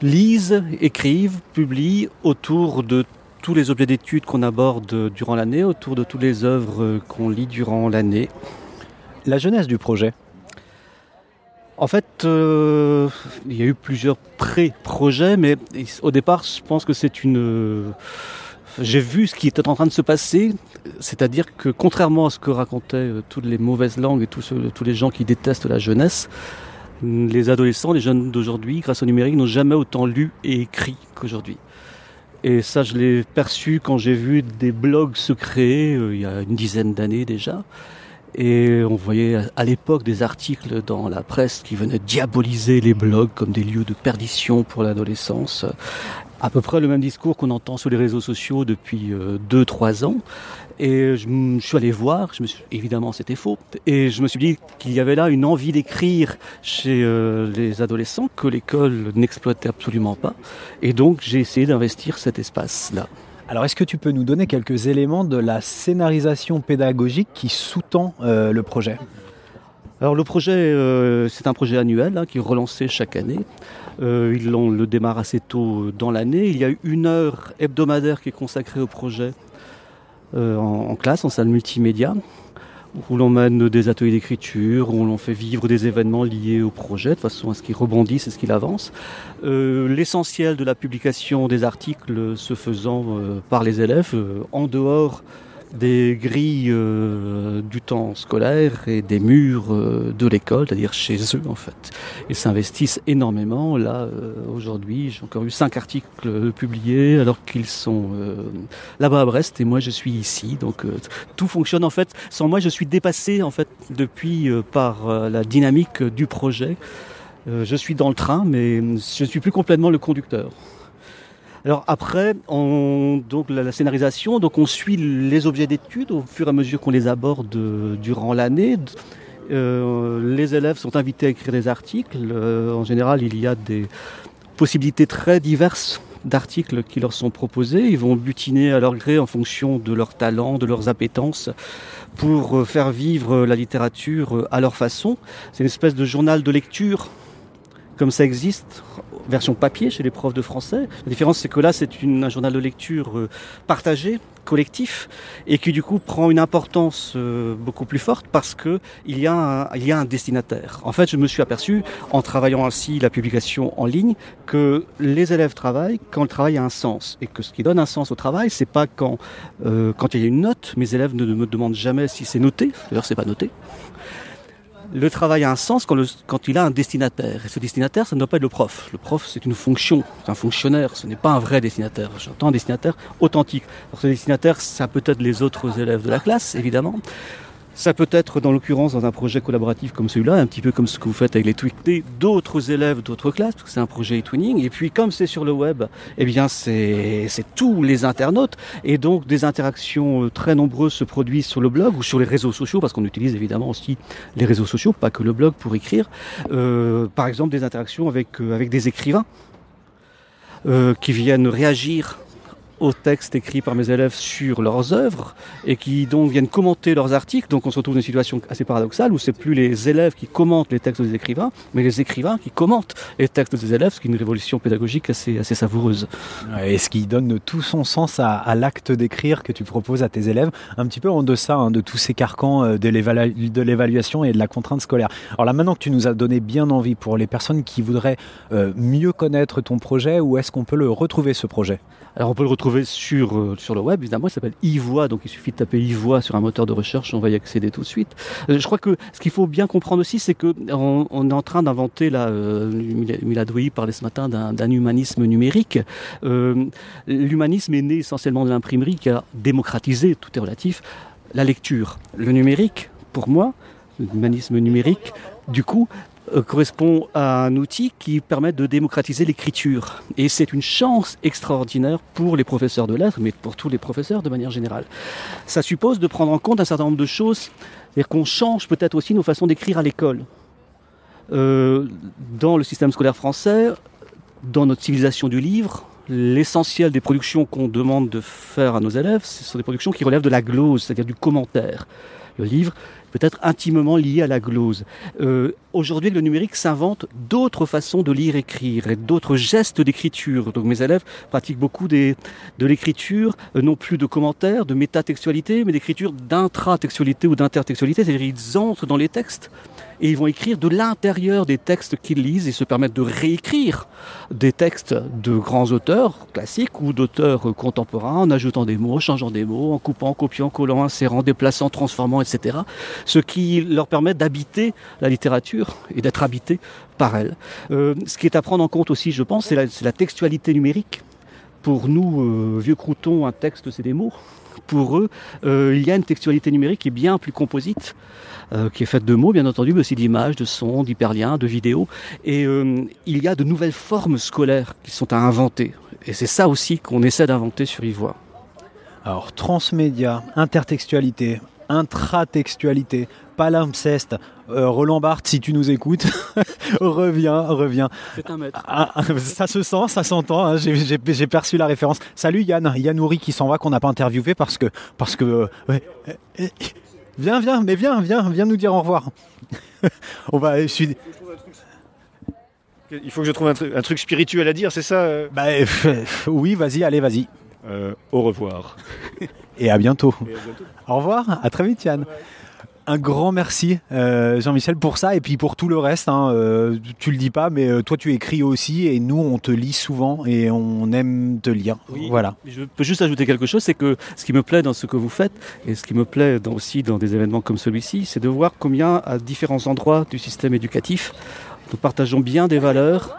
S11: lisent, écrivent, publient autour de tous les objets d'études qu'on aborde durant l'année, autour de toutes les œuvres qu'on lit durant l'année.
S3: La jeunesse du projet
S11: En fait, euh, il y a eu plusieurs pré-projets, mais au départ, je pense que c'est une. euh, J'ai vu ce qui était en train de se passer, c'est-à-dire que contrairement à ce que racontaient euh, toutes les mauvaises langues et tous, les gens qui détestent la jeunesse, les adolescents, les jeunes d'aujourd'hui, grâce au numérique, n'ont jamais autant lu et écrit qu'aujourd'hui. Et ça, je l'ai perçu quand j'ai vu des blogs se créer euh, il y a une dizaine d'années déjà. Et on voyait à l'époque des articles dans la presse qui venaient diaboliser les blogs comme des lieux de perdition pour l'adolescence. À peu près le même discours qu'on entend sur les réseaux sociaux depuis 2-3 ans. Et je suis allé voir, je me suis, évidemment c'était faux, et je me suis dit qu'il y avait là une envie d'écrire chez euh, les adolescents que l'école n'exploitait absolument pas. Et donc j'ai essayé d'investir cet espace-là.
S3: Alors, est-ce que tu peux nous donner quelques éléments de la scénarisation pédagogique qui sous-tend euh, le projet?
S11: Alors le projet, euh, c'est un projet annuel hein, qui est relancé chaque année. Euh, on le démarre assez tôt dans l'année. Il y a une heure hebdomadaire qui est consacrée au projet euh, en, classe, en salle multimédia, où l'on mène des ateliers d'écriture, où l'on fait vivre des événements liés au projet, de façon à ce qu'il rebondisse et ce qu'il avance. Euh, L'essentiel de la publication des articles se faisant euh, par les élèves euh, en dehors des grilles euh, du temps scolaire et des murs euh, de l'école, c'est-à-dire chez eux en fait. Ils s'investissent énormément. Là, euh, aujourd'hui, j'ai encore eu cinq articles publiés alors qu'ils sont là-bas à Brest et moi je suis ici. Donc tout fonctionne en fait. Sans moi, je suis dépassé en fait depuis par la dynamique du projet. Je suis dans le train, mais je ne suis plus complètement le conducteur. Alors après, on, donc la, scénarisation, donc on suit les objets d'étude au fur et à mesure qu'on les aborde euh, durant l'année. Euh, les élèves sont invités à écrire des articles. Euh, en général, il y a des possibilités très diverses d'articles qui leur sont proposés. Ils vont butiner à leur gré en fonction de leurs talents, de leurs appétences, pour faire vivre la littérature à leur façon. C'est une espèce de journal de lecture comme ça existe, version papier chez les profs de français. La différence, c'est que là, c'est un journal de lecture euh, partagé, collectif, et qui du coup prend une importance euh, beaucoup plus forte parce que il y, a un, il y a un destinataire. En fait, je me suis aperçu, en travaillant ainsi la publication en ligne, que les élèves travaillent quand le travail a un sens, et que ce qui donne un sens au travail, c'est pas quand, euh, quand il y a une note. Mes élèves ne me demandent jamais si c'est noté. D'ailleurs, c'est pas noté. Le travail a un sens quand, il a un destinataire. Et ce destinataire, ça ne doit pas être le prof. Le prof, c'est une fonction, c'est un fonctionnaire, ce n'est pas un vrai destinataire. J'entends un destinataire authentique. Alors ce destinataire, ça peut être les autres élèves de la classe, évidemment. Ça peut être, dans l'occurrence, dans un projet collaboratif comme celui-là, un petit peu comme ce que vous faites avec les tweetés d'autres élèves d'autres classes, parce que c'est un projet e-twinning. Et puis, comme c'est sur le web, eh bien, c'est c'est tous les internautes. Et donc, des interactions euh, très nombreuses se produisent sur le blog ou sur les réseaux sociaux, parce qu'on utilise évidemment aussi les réseaux sociaux, pas que le blog pour écrire. Euh, par exemple, des interactions avec, euh, avec des écrivains euh, qui viennent réagir aux textes écrits par mes élèves sur leurs œuvres et qui donc viennent commenter leurs articles. Donc on se retrouve dans une situation assez paradoxale où c'est plus les élèves qui commentent les textes des écrivains, mais les écrivains qui commentent les textes des élèves, ce qui est une révolution pédagogique assez, assez savoureuse.
S3: Et ce qui donne tout son sens à, à l'acte d'écrire que tu proposes à tes élèves, un petit peu en deçà hein, de tous ces carcans euh, de l'évaluation et de la contrainte scolaire. Alors là maintenant que tu nous as donné bien envie pour les personnes qui voudraient euh, mieux connaître ton projet, où est-ce qu'on peut le retrouver ce projet?
S11: Alors on peut le retrouver sur, euh, sur le web, évidemment, il s'appelle iVoix, donc il suffit de taper iVoix sur un moteur de recherche, on va y accéder tout de suite. Euh, je crois que ce qu'il faut bien comprendre aussi, c'est que on, est en train d'inventer, là, euh, Miladouï parlait ce matin d'un humanisme numérique. L'humanisme est né essentiellement de l'imprimerie qui a démocratisé, tout est relatif, la lecture. Le numérique, pour moi, l'humanisme numérique, du coup, correspond à un outil qui permet de démocratiser l'écriture. Et c'est une chance extraordinaire pour les professeurs de lettres, mais pour tous les professeurs de manière générale. Ça suppose de prendre en compte un certain nombre de choses, c'est-à-dire qu'on change peut-être aussi nos façons d'écrire à l'école. Euh, dans le système scolaire français, dans notre civilisation du livre, l'essentiel des productions qu'on demande de faire à nos élèves, ce sont des productions qui relèvent de la glose, c'est-à-dire du commentaire. Le livre peut être intimement lié à la glose. Euh, Aujourd'hui, le numérique s'invente d'autres façons de lire, écrire et d'autres gestes d'écriture. Donc mes élèves pratiquent beaucoup des, de l'écriture, euh, non plus de commentaires, de métatextualité, mais d'écriture d'intratextualité ou d'intertextualité, c'est-à-dire ils entrent dans les textes et ils vont écrire de l'intérieur des textes qu'ils lisent et se permettre de réécrire des textes de grands auteurs classiques ou d'auteurs contemporains en ajoutant des mots, changeant des mots, en coupant, copiant, collant, insérant, déplaçant, transformant, etc. Ce qui leur permet d'habiter la littérature et d'être habité par elle. Euh, ce qui est à prendre en compte aussi, je pense, c'est la, c'est la textualité numérique. Pour nous, euh, vieux croutons, un texte, c'est des mots. Pour eux, euh, il y a une textualité numérique qui est bien plus composite, euh, qui est faite de mots, bien entendu, mais aussi d'images, de sons, d'hyperliens, de vidéos. Et euh, il y a de nouvelles formes scolaires qui sont à inventer. Et c'est ça aussi qu'on essaie d'inventer sur Ivoire.
S3: Alors, transmédia, intertextualité, intratextualité, palimpseste. Euh, Roland Barthes, si tu nous écoutes, reviens, reviens.
S11: C'est un maître.
S3: Ah, ah, ça se sent, ça s'entend. hein, j'ai- J'ai j'ai perçu la référence. Salut Yann, Yann Houry qui s'en va, qu'on n'a pas interviewé parce que, parce que, euh, ouais, euh, viens, viens, mais viens, viens, viens nous dire au revoir. On va, je suis,
S12: Il faut que je trouve un, truc- un truc spirituel à dire, c'est ça
S3: bah, oui, vas-y, allez, vas-y.
S12: Euh, Au revoir.
S3: Et à bientôt. Au revoir, à très vite Yann. Un grand merci euh, Jean-Michel pour ça et puis pour tout le reste. Hein, euh, tu le dis pas, mais euh, toi tu écris aussi et nous on te lit souvent et on aime te lire. Voilà.
S11: Je peux juste ajouter quelque chose, c'est que ce qui me plaît dans ce que vous faites, et ce qui me plaît dans- aussi dans des événements comme celui-ci, c'est de voir combien à différents endroits du système éducatif, nous partageons bien des valeurs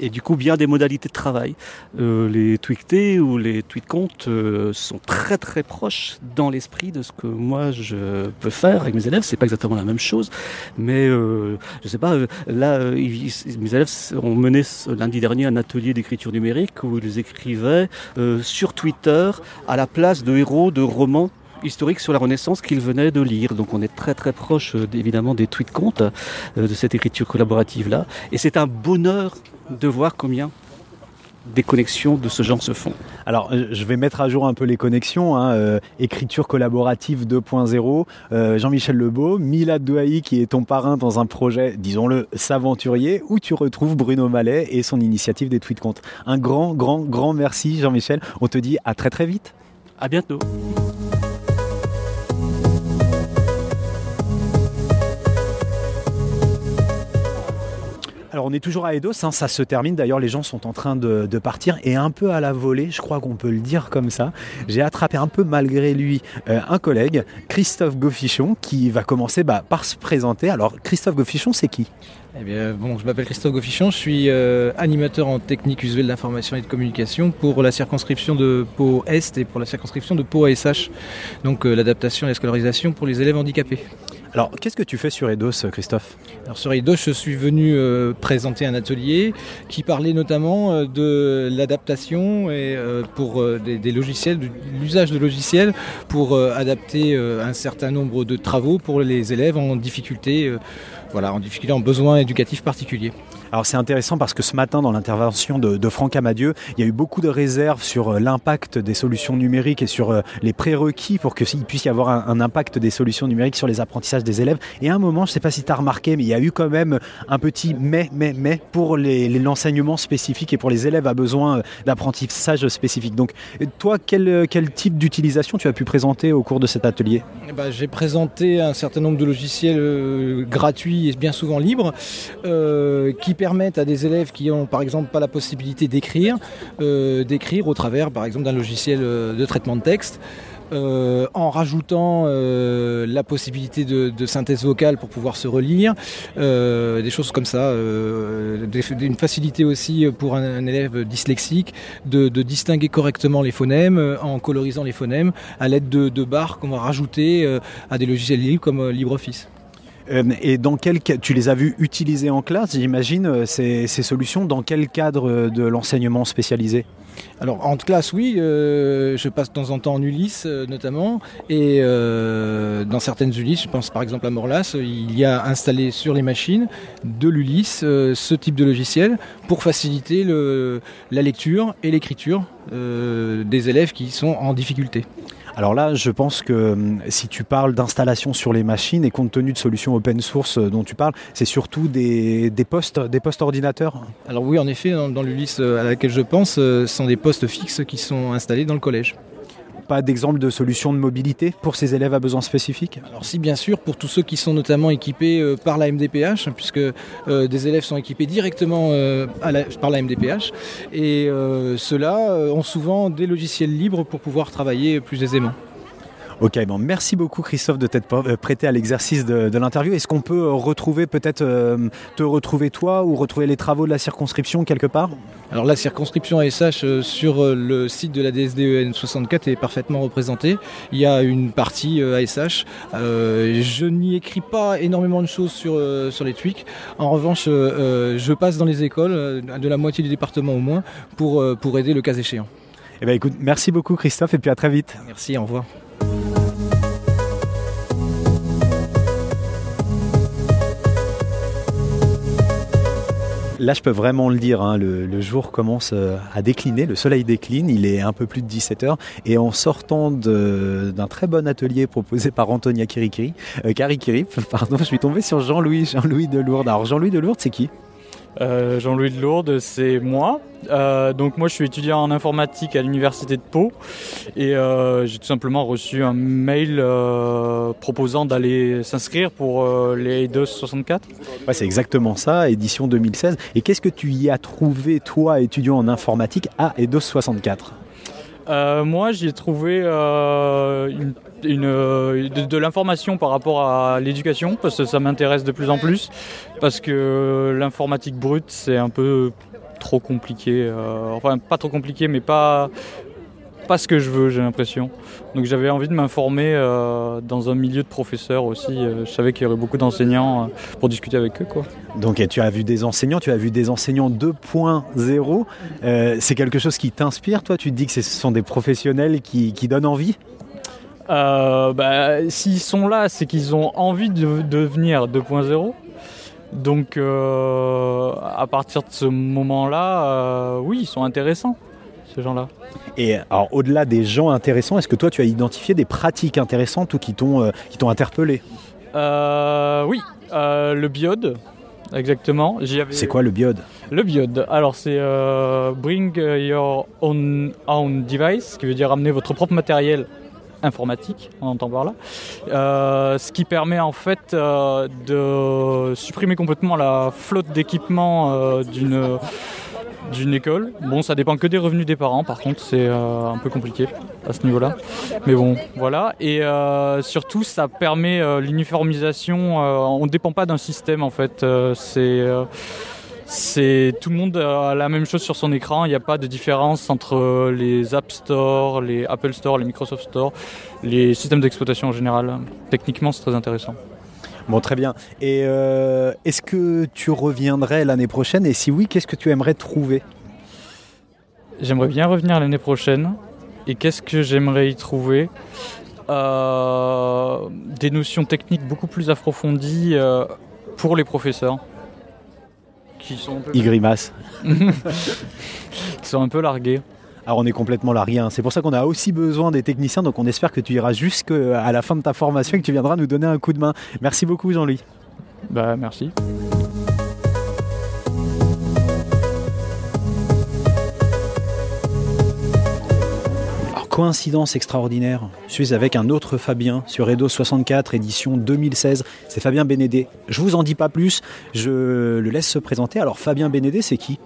S11: et du coup bien des modalités de travail. Euh, les tweetés ou les tweet comptes euh, sont très très proches dans l'esprit de ce que moi je peux faire avec mes élèves. C'est pas exactement la même chose, mais euh, je sais pas. euh, Là, euh, mes élèves ont mené lundi dernier un atelier d'écriture numérique où ils écrivaient sur Twitter à la place de héros de romans historiques sur la Renaissance qu'ils venaient de lire. Donc on est très très proche évidemment des tweet comptes de cette écriture collaborative là. Et c'est un bonheur de voir combien des connexions de ce genre se font.
S3: Alors, euh, je vais mettre à jour un peu les connexions. hein, euh, écriture collaborative 2.0, euh, Jean-Michel Lebeau, Milad Douaï qui est ton parrain dans un projet, disons-le, s'aventurier, où tu retrouves Bruno Mallet et son initiative des tweets comptes. Un grand, grand, grand merci Jean-Michel. On te dit à très très vite.
S11: À bientôt.
S3: Alors on est toujours à Eidos, hein, ça se termine. D'ailleurs les gens sont en train de, partir et un peu à la volée, je crois qu'on peut le dire comme ça. J'ai attrapé un peu malgré lui euh, un collègue, Christophe Goffichon, qui va commencer bah, par se présenter. Alors Christophe Goffichon, c'est qui?
S13: Eh bon, je m'appelle Christophe Goffichon, je suis euh, animateur en technique usuelle d'information et de communication pour la circonscription de Pau Est et pour la circonscription de Pau ASH, donc euh, l'adaptation et la scolarisation pour les élèves handicapés.
S3: Alors qu'est-ce que tu fais sur Eidos, Christophe
S13: Alors sur Eidos, je suis venu euh, présenter un atelier qui parlait notamment euh, de l'adaptation et euh, pour des, des logiciels, de l'usage de logiciels pour adapter un certain nombre de travaux pour les élèves en difficulté, voilà, en difficulté, en besoin éducatif particulier.
S3: Alors c'est intéressant parce que ce matin, dans l'intervention de, de Franck Amadieu, il y a eu beaucoup de réserves sur euh, l'impact des solutions numériques et sur euh, les prérequis pour qu'il puisse y avoir un, impact des solutions numériques sur les apprentissages des élèves. Et à un moment, je ne sais pas si tu as remarqué, mais il y a eu quand même un petit mais, mais, mais pour l'enseignement spécifique et pour les élèves à besoin euh, d'apprentissage spécifique. Donc toi, quel, quel type d'utilisation tu as pu présenter au cours de cet atelier?
S13: Ben, J'ai présenté un certain nombre de logiciels gratuits et bien souvent libres qui permettent à des élèves qui ont par exemple pas la possibilité d'écrire, euh, d'écrire au travers par exemple d'un logiciel euh, de traitement de texte. euh, en rajoutant la possibilité de, synthèse vocale pour pouvoir se relire, des choses comme ça, une facilité aussi pour un, élève dyslexique de, distinguer correctement les phonèmes en colorisant les phonèmes à l'aide de, de barres qu'on va rajouter à des logiciels libres comme LibreOffice.
S3: Euh, et dans quel tu les as vus utiliser en classe, j'imagine, euh, ces, solutions, dans quel cadre euh, de l'enseignement spécialisé?
S13: Alors en classe, oui, je passe de temps en temps en Ulysse notamment, et dans certaines Ulysse, je pense par exemple à Morlas, il y a installé sur les machines de l'Ulysse ce type de logiciel pour faciliter la lecture et l'écriture des élèves qui sont en difficulté.
S3: Alors là, je pense que hum, si tu parles d'installation sur les machines et compte tenu de solutions open source euh, dont tu parles, c'est surtout des, postes, des postes ordinateurs?
S13: Alors oui, en effet, dans, dans l'Ulysse euh, à laquelle je pense, euh, ce sont des postes fixes qui sont installés dans le collège.
S3: Pas d'exemple de solution de mobilité pour ces élèves à besoins spécifiques?
S13: Alors si bien sûr, pour tous ceux qui sont notamment équipés euh, par la MDPH, puisque euh, des élèves sont équipés directement euh, par la MDPH, et ceux-là ont souvent des logiciels libres pour pouvoir travailler plus aisément.
S3: Ok, bon, merci beaucoup Christophe de t'être prêté à l'exercice de, de l'interview. Est-ce qu'on peut euh, retrouver peut-être euh, te retrouver toi ou retrouver les travaux de la circonscription quelque part?
S13: Alors la circonscription ASH euh, sur le site de la DSDEN 64 est parfaitement représentée. Il y a une partie euh, ASH. Je n'y écris pas énormément de choses sur, sur les tweaks. En revanche, je passe dans les écoles, de la moitié du département au moins, pour, pour aider le cas échéant.
S3: Eh ben écoute, merci beaucoup Christophe et puis à très vite.
S13: Merci, au revoir.
S3: Là, je peux vraiment le dire, hein, le, jour commence euh, à décliner, le soleil décline, il est un peu plus de 17h, et en sortant d'un très bon atelier proposé par Antonia Kirikiri, euh, Karikiri, pardon, je suis tombé sur Jean-Louis, Jean-Louis de. Alors Jean-Louis de Lourdes, c'est qui?
S14: Euh, Jean-Louis de Lourdes, c'est moi. Euh, donc moi, je suis étudiant en informatique à l'université de Pau et euh, j'ai tout simplement reçu un mail proposant d'aller s'inscrire pour les EIDOS 64.
S3: Ouais, c'est exactement ça, édition 2016. Et qu'est-ce que tu y as trouvé, toi, étudiant en informatique, à EDOS 64
S14: Euh, moi, j'y ai trouvé une, euh, de, l'information par rapport à l'éducation, parce que ça m'intéresse de plus en plus, parce que l'informatique brute, c'est un peu trop compliqué. euh, enfin, pas trop compliqué, mais pas, pas ce que je veux, j'ai l'impression. Donc j'avais envie de m'informer euh, dans un milieu de professeurs aussi. Je savais qu'il y aurait beaucoup d'enseignants pour discuter avec eux. Quoi.
S3: Donc tu as vu des enseignants, tu as vu des enseignants 2.0. Euh, c'est quelque chose qui t'inspire, toi? Tu te dis que ce sont des professionnels qui, qui donnent envie?
S14: Euh, bah, S'ils sont là, c'est qu'ils ont envie de devenir 2.0. Donc euh, à partir de ce moment-là, euh, oui, ils sont intéressants, ces gens-là.
S3: Et alors au-delà des gens intéressants, est-ce que toi tu as identifié des pratiques intéressantes ou qui t'ont euh, interpellé?
S14: Oui, le biode, exactement. Avais-
S3: C'est quoi le biode?
S14: Le biode, alors c'est euh, bring your own, own device, ce qui veut dire amener votre propre matériel informatique, on entend par là. Euh, ce qui permet en fait euh, de supprimer complètement la flotte d'équipement euh, d'une école. Bon, ça dépend que des revenus des parents, par contre, c'est un peu compliqué à ce niveau-là. Mais bon, voilà. Et surtout, ça permet l'uniformisation. on ne dépend pas d'un système, en fait. C'est. C'est tout le monde a la même chose sur son écran. Il n'y a pas de différence entre les App Store, les Apple Store, les Microsoft Store, les systèmes d'exploitation en général. Techniquement, c'est très intéressant.
S3: Bon, très bien. Et euh, est-ce que tu reviendrais l'année prochaine? Et si oui, qu'est-ce que tu aimerais trouver?
S14: J'aimerais bien revenir l'année prochaine. Et qu'est-ce que j'aimerais y trouver? Euh, Des notions techniques beaucoup plus approfondies euh, pour les professeurs. Qui sont un peu...
S3: Il grimace.
S14: qui sont un peu largués.
S3: Alors on est complètement largué. hein. C'est pour ça qu'on a aussi besoin des techniciens. Donc on espère que tu iras jusqu'à la fin de ta formation et que tu viendras nous donner un coup de main. Merci beaucoup Jean-Louis.
S14: Bah merci.
S3: Coïncidence extraordinaire, je suis avec un autre Fabien sur Edo 64, édition 2016. C'est Fabien Bénédé. Je vous en dis pas plus, je le laisse se présenter. Alors Fabien Bénédé, c'est qui?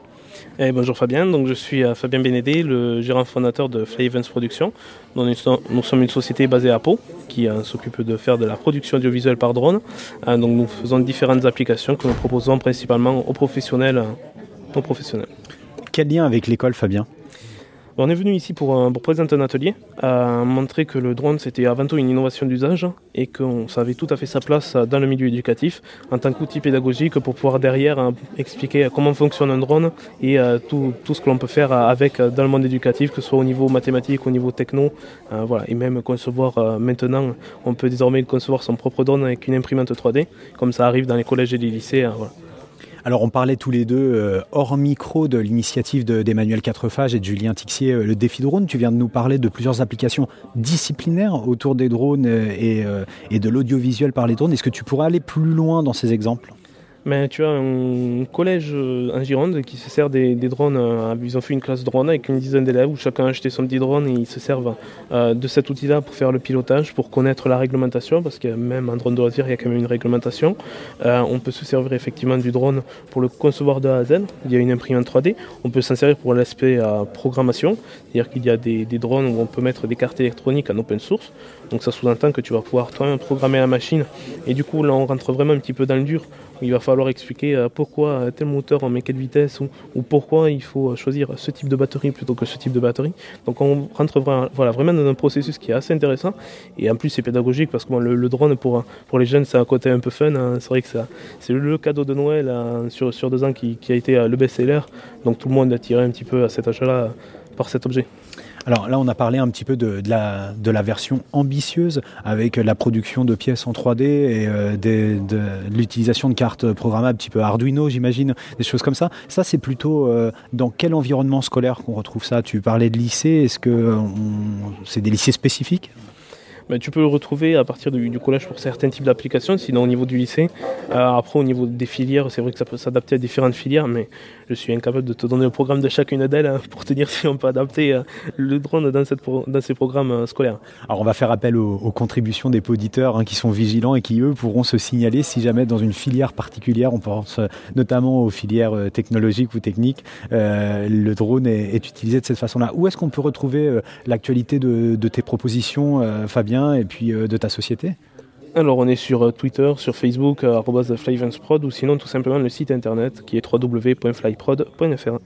S15: Eh, bonjour Fabien, donc je suis euh, Fabien Bénédé, le gérant fondateur de Fly Events Production. Nous, sommes- nous sommes une société basée à Pau qui euh, s'occupe de faire de la production audiovisuelle par drone. Euh, donc nous faisons différentes applications que nous proposons principalement aux professionnels. aux professionnels.
S3: Quel lien avec l'école Fabien?
S15: On est venu ici pour, euh, présenter un atelier, montrer que le drone c'était avant tout une innovation d'usage et qu'on savait tout à fait sa place dans le milieu éducatif en tant qu'outil pédagogique pour pouvoir derrière euh, expliquer comment fonctionne un drone et euh, tout, tout ce que l'on peut faire avec dans le monde éducatif, que ce soit au niveau mathématique, au niveau techno, voilà, et même concevoir maintenant, on peut désormais concevoir son propre drone avec une imprimante 3D, comme ça arrive dans les collèges et les lycées. voilà.
S3: Alors on parlait tous les deux euh, hors micro de l'initiative de- d'Emmanuel Quatrefages et de Julien Tixier, euh, le défi drone. Tu viens de nous parler de plusieurs applications disciplinaires autour des drones euh, et de l'audiovisuel par les drones. Est-ce que tu pourrais aller plus loin dans ces exemples?
S15: Tu as un collège euh, en Gironde qui se sert des, drones. euh, Ils ont fait une classe drone avec une dizaine d'élèves où chacun a acheté son petit drone et ils se servent euh, de cet outil-là pour faire le pilotage, pour connaître la réglementation, parce que même en drone de loisir, il y a quand même une réglementation. Euh, on peut se servir effectivement du drone pour le concevoir de A à Z. Il y a une imprimante 3D. On peut s'en servir pour l'aspect euh, programmation, c'est-à-dire qu'il y a des, des drones où on peut mettre des cartes électroniques en open source. Donc ça sous-entend que tu vas pouvoir toi-même programmer la machine. Et du coup, là, on rentre vraiment un petit peu dans le dur. Il va falloir expliquer euh, pourquoi euh, tel moteur on met quelle vitesse ou, ou pourquoi il faut euh, choisir ce type de batterie plutôt que ce type de batterie. Donc on rentre vraiment dans un processus qui est assez intéressant et en plus c'est pédagogique parce que le, drone pour, pour les jeunes c'est un côté un peu fun. hein. C'est vrai que c'est le cadeau de Noël hein, sur, sur deux ans qui, a été le best-seller. Donc tout le monde est attiré un petit peu à cet euh, par cet objet.
S3: Alors là, on a parlé un petit peu de, la, version ambitieuse avec la production de pièces en 3D et euh, de, l'utilisation de cartes programmables type Arduino, j'imagine, des choses comme ça. Ça, c'est plutôt euh, dans quel environnement scolaire qu'on retrouve ça? Tu parlais de lycée, est-ce que euh, c'est des lycées spécifiques?
S15: Tu peux le retrouver à partir du, collège pour certains types d'applications, sinon au niveau du lycée. Euh, après, au niveau des filières, c'est vrai que ça peut s'adapter à différentes filières, mais je suis incapable de te donner le programme de chacune d'elles hein, pour te dire si on peut adapter euh, le drone dans, cette dans ces programmes euh, scolaires.
S3: Alors on va faire appel aux, contributions des auditeurs hein, qui sont vigilants et qui eux pourront se signaler si jamais dans une filière particulière, on pense notamment aux filières technologiques ou techniques, le drone est, utilisé de cette façon-là. Où est-ce qu'on peut retrouver l'actualité de, tes propositions, euh, Et puis euh, de ta société
S15: Alors, on est sur euh, Twitter, sur Facebook, euh, arobase flyvanceprod, ou sinon tout simplement le site internet qui est www.flyprod.fr.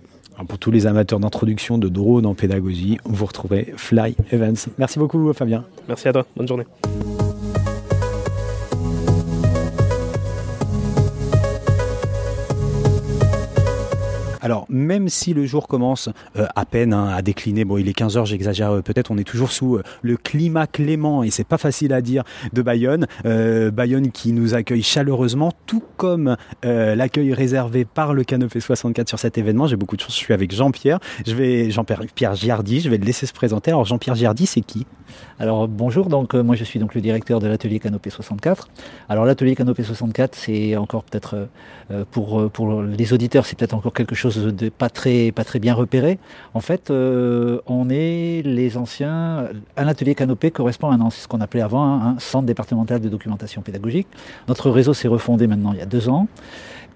S3: Pour tous les amateurs d'introduction de drone en pédagogie, vous retrouverez Fly Events. Merci beaucoup Fabien.
S15: Merci à toi, bonne journée.
S3: Alors, même si le jour commence euh, à peine hein, à décliner, bon, il est 15h, j'exagère euh, peut-être, on est toujours sous euh, le climat clément, et c'est pas facile à dire, de Bayonne. Bayonne qui nous accueille chaleureusement, tout comme l'accueil réservé par le Canopé 64 sur cet événement. J'ai beaucoup de chance, je suis avec Jean-Pierre. Je vais, Jean-Pierre Pierre Giardi, je vais le laisser se présenter. Alors, Jean-Pierre Giardi, c'est qui?
S16: Alors bonjour, donc moi je suis donc le directeur de l'atelier Canopé 64. Alors l'atelier Canopé 64, c'est encore peut-être pour pour les auditeurs, c'est peut-être encore quelque chose pas très bien repéré. En fait, euh, on est les anciens. Un atelier Canopé correspond à un, ce qu'on appelait avant un, un centre départemental de documentation pédagogique. Notre réseau s'est refondé maintenant il y a deux ans.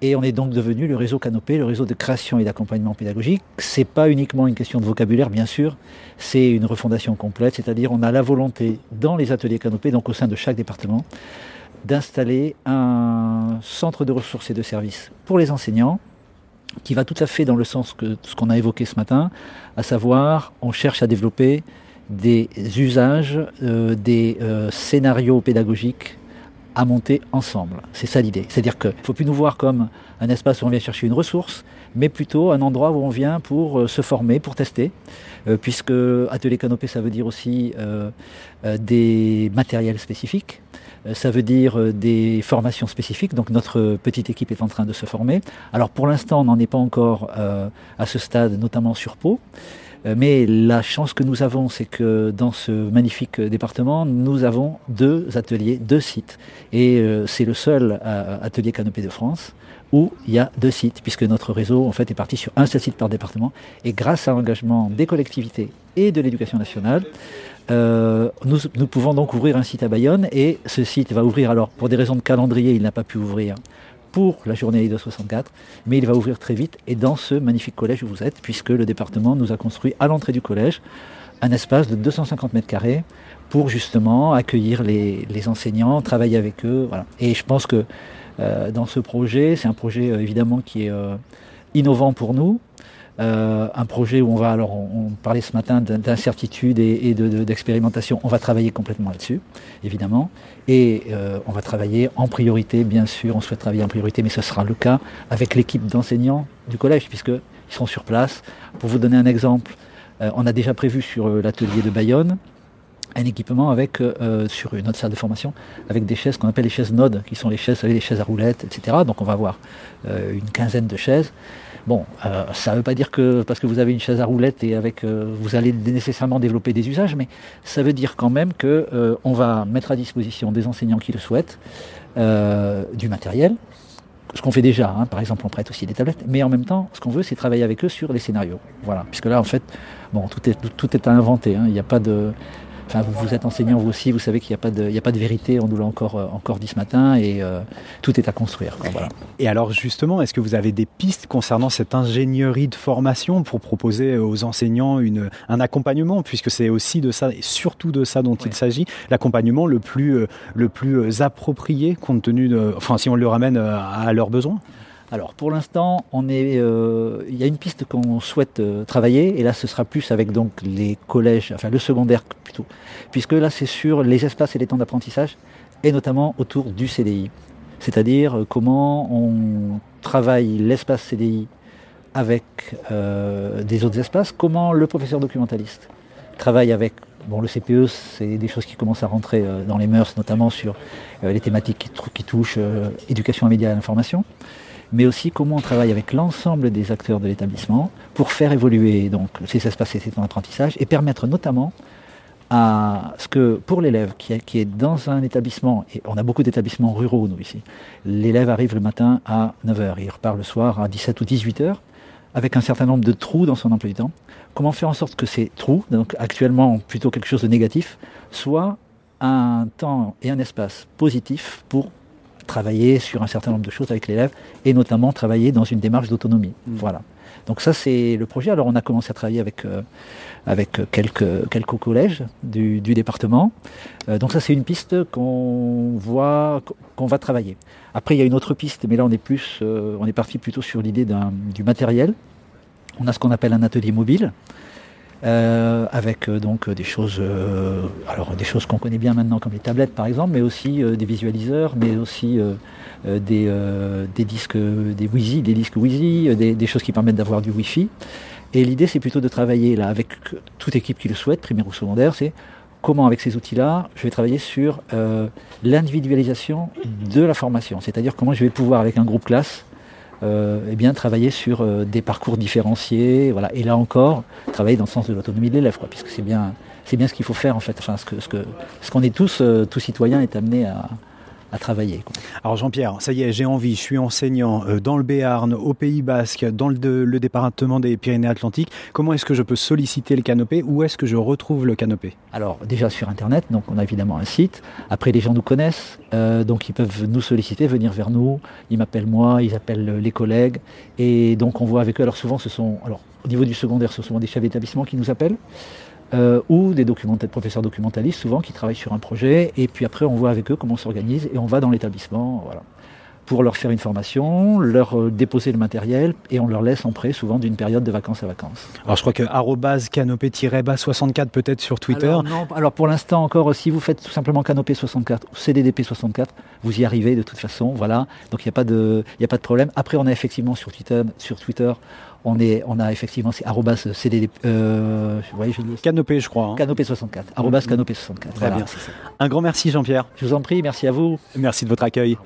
S16: Et on est donc devenu le réseau Canopé, le réseau de création et d'accompagnement pédagogique. C'est pas uniquement une question de vocabulaire, bien sûr, c'est une refondation complète, c'est-à-dire on a la volonté dans les ateliers Canopé, donc au sein de chaque département, d'installer un centre de ressources et de services pour les enseignants qui va tout à fait dans le sens que ce qu'on a évoqué ce matin, à savoir on cherche à développer des usages, euh, des euh, scénarios pédagogiques à monter ensemble. C'est ça l'idée. C'est-à-dire qu'il ne faut plus nous voir comme un espace où on vient chercher une ressource, mais plutôt un endroit où on vient pour euh, se former, pour tester, puisque atelier canopé, ça veut dire aussi des matériels spécifiques, ça veut dire euh, des formations spécifiques. Donc notre petite équipe est en train de se former. Alors pour l'instant, on n'en est pas encore euh, à ce stade, notamment sur Pau. Euh, Mais la chance que nous avons, c'est que dans ce magnifique département, nous avons deux ateliers, deux sites. Et euh, c'est le seul euh, atelier canopé de France où il y a deux sites, puisque notre réseau en fait est parti sur un seul site par département. Et grâce à l'engagement des collectivités et de l'éducation nationale, euh, nous, nous pouvons donc ouvrir un site à Bayonne. Et ce site va ouvrir, alors pour des raisons de calendrier, il n'a pas pu ouvrir pour la journée IDO 64, mais il va ouvrir très vite et dans ce magnifique collège où vous êtes, puisque le département nous a construit à l'entrée du collège un espace de 250 mètres carrés pour justement accueillir les, les enseignants, travailler avec eux. Voilà. Et je pense que euh, dans ce projet, c'est un projet euh, évidemment qui est euh, innovant pour nous, euh, un projet où on va, alors on, parlait ce matin d'in- d'incertitude et, et de- de- d'expérimentation, on va travailler complètement là-dessus, évidemment, et euh, on va travailler en priorité, bien sûr, on souhaite travailler en priorité, mais ce sera le cas avec l'équipe d'enseignants du collège, puisqu'ils sont sur place. Pour vous donner un exemple, euh, on a déjà prévu sur euh, l'atelier de Bayonne un équipement avec euh, sur une autre salle de formation avec des chaises qu'on appelle les chaises nodes, qui sont les chaises, les chaises à roulettes, etc. Donc on va avoir euh, une quinzaine de chaises. Bon, euh, ça ne veut pas dire que parce que vous avez une chaise à roulettes et avec euh, vous allez nécessairement développer des usages, mais ça veut dire quand même que euh, on va mettre à disposition des enseignants qui le souhaitent euh, du matériel ce qu'on fait déjà, hein. par exemple on prête aussi des tablettes, mais en même temps ce qu'on veut c'est travailler avec eux sur les scénarios. Voilà, puisque là en fait, bon, tout est, tout est à inventer, hein. il n'y a pas de... Enfin, vous, êtes enseignant vous aussi, vous savez qu'il n'y a, pas de- il y a pas de vérité, on nous l'a encore, euh, encore dit ce matin, et euh, tout est à construire. quoi, voilà.
S3: Et alors justement, est-ce que vous avez des pistes concernant cette ingénierie de formation pour proposer aux enseignants une, un accompagnement, puisque c'est aussi de ça et surtout de ça dont il s'agit, l'accompagnement le plus, euh, le plus euh, approprié compte tenu de, enfin si on le ramène à leurs besoins?
S16: Alors pour l'instant, on est, euh, il y a une piste qu'on souhaite euh, travailler, et là ce sera plus avec donc les collèges, enfin le secondaire plutôt, puisque là c'est sur les espaces et les temps d'apprentissage, et notamment autour du CDI. C'est-à-dire euh, comment on travaille l'espace CDI avec euh, des autres espaces, comment le professeur documentaliste travaille avec bon, le CPE, c'est des choses qui commencent à rentrer dans les mœurs, notamment sur les thématiques qui, touchent éducation aux médias et à l'information, mais aussi comment on travaille avec l'ensemble des acteurs de l'établissement pour faire évoluer donc, ces espaces et ces temps d'apprentissage et permettre notamment à ce que pour l'élève qui est, qui est dans un établissement, et on a beaucoup d'établissements ruraux nous ici, l'élève arrive le matin à 9h et il repart le soir à 17 ou 18 heures avec un certain nombre de trous dans son emploi du temps. Comment faire en sorte que ces trous, donc actuellement plutôt quelque chose de négatif, soient un temps et un espace positif pour travailler sur un certain nombre de choses avec l'élève et notamment travailler dans une démarche d'autonomie. Voilà. Donc ça c'est le projet. Alors on a commencé à travailler avec, euh, avec quelques, quelques collèges du, du département. Euh, donc ça c'est une piste qu'on voit qu'on va travailler. Après il y a une autre piste, mais là on est plus euh, on est parti plutôt sur l'idée du matériel. On a ce qu'on appelle un atelier mobile. Euh, avec euh, donc euh, des choses, alors des choses qu'on connaît bien maintenant comme les tablettes par exemple, mais aussi des visualiseurs, mais aussi des, disques, des des disques euh, des, choses qui permettent d'avoir du Wi-Fi. Et l'idée c'est plutôt de travailler là avec toute équipe qui le souhaite, primaire ou secondaire, c'est comment avec ces outils-là, je vais travailler sur l'individualisation de la formation, c'est-à-dire comment je vais pouvoir avec un groupe classe eh bien, travailler sur euh, des parcours différenciés, voilà. Et là encore, travailler dans le sens de l'autonomie de l'élève, puisque c'est bien, c'est bien ce qu'il faut faire en fait. Enfin, ce que, ce qu'on est tous, euh, tous citoyens, est amené à, à travailler. quoi.
S3: Alors Jean-Pierre, ça y est, j'ai envie, je suis enseignant euh, dans le Béarn, au Pays Basque, dans le département des Pyrénées-Atlantiques. Comment est-ce que je peux solliciter le canopé? Où est-ce que je retrouve le canopé?
S16: Alors déjà sur Internet, donc on a évidemment un site. Après les gens nous connaissent, euh, donc ils peuvent nous solliciter, venir vers nous. Ils m'appellent moi, ils appellent euh, les collègues, et donc on voit avec eux. Alors souvent ce sont, alors au niveau du secondaire, ce sont souvent des chefs d'établissement qui nous appellent. Euh, ou des documenta- professeurs documentalistes souvent qui travaillent sur un projet et puis après on voit avec eux comment on s'organise et on va dans l'établissement voilà, pour leur faire une formation, leur euh, déposer le matériel et on leur laisse en prêt souvent d'une période de vacances à vacances.
S3: Alors je crois que arrobase canopé-bas64 peut-être sur Twitter.
S16: Alors, non, alors pour l'instant encore, si vous faites tout simplement Canopé 64 ou CDDP 64, vous y arrivez de toute façon, voilà. Donc il n'y a pas de, il y a pas de problème. Après, on a effectivement sur Twitter, sur Twitter, on est, on a effectivement c'est arrobas euh, vous voyez, je
S3: Canopé, je crois. hein.
S16: Canopé 64, arrobas
S3: Mhm.
S16: Canopé 64.
S3: Très
S16: voilà,
S3: bien. Un grand merci Jean-Pierre.
S16: Je vous en prie, merci à vous.
S3: Merci de votre accueil.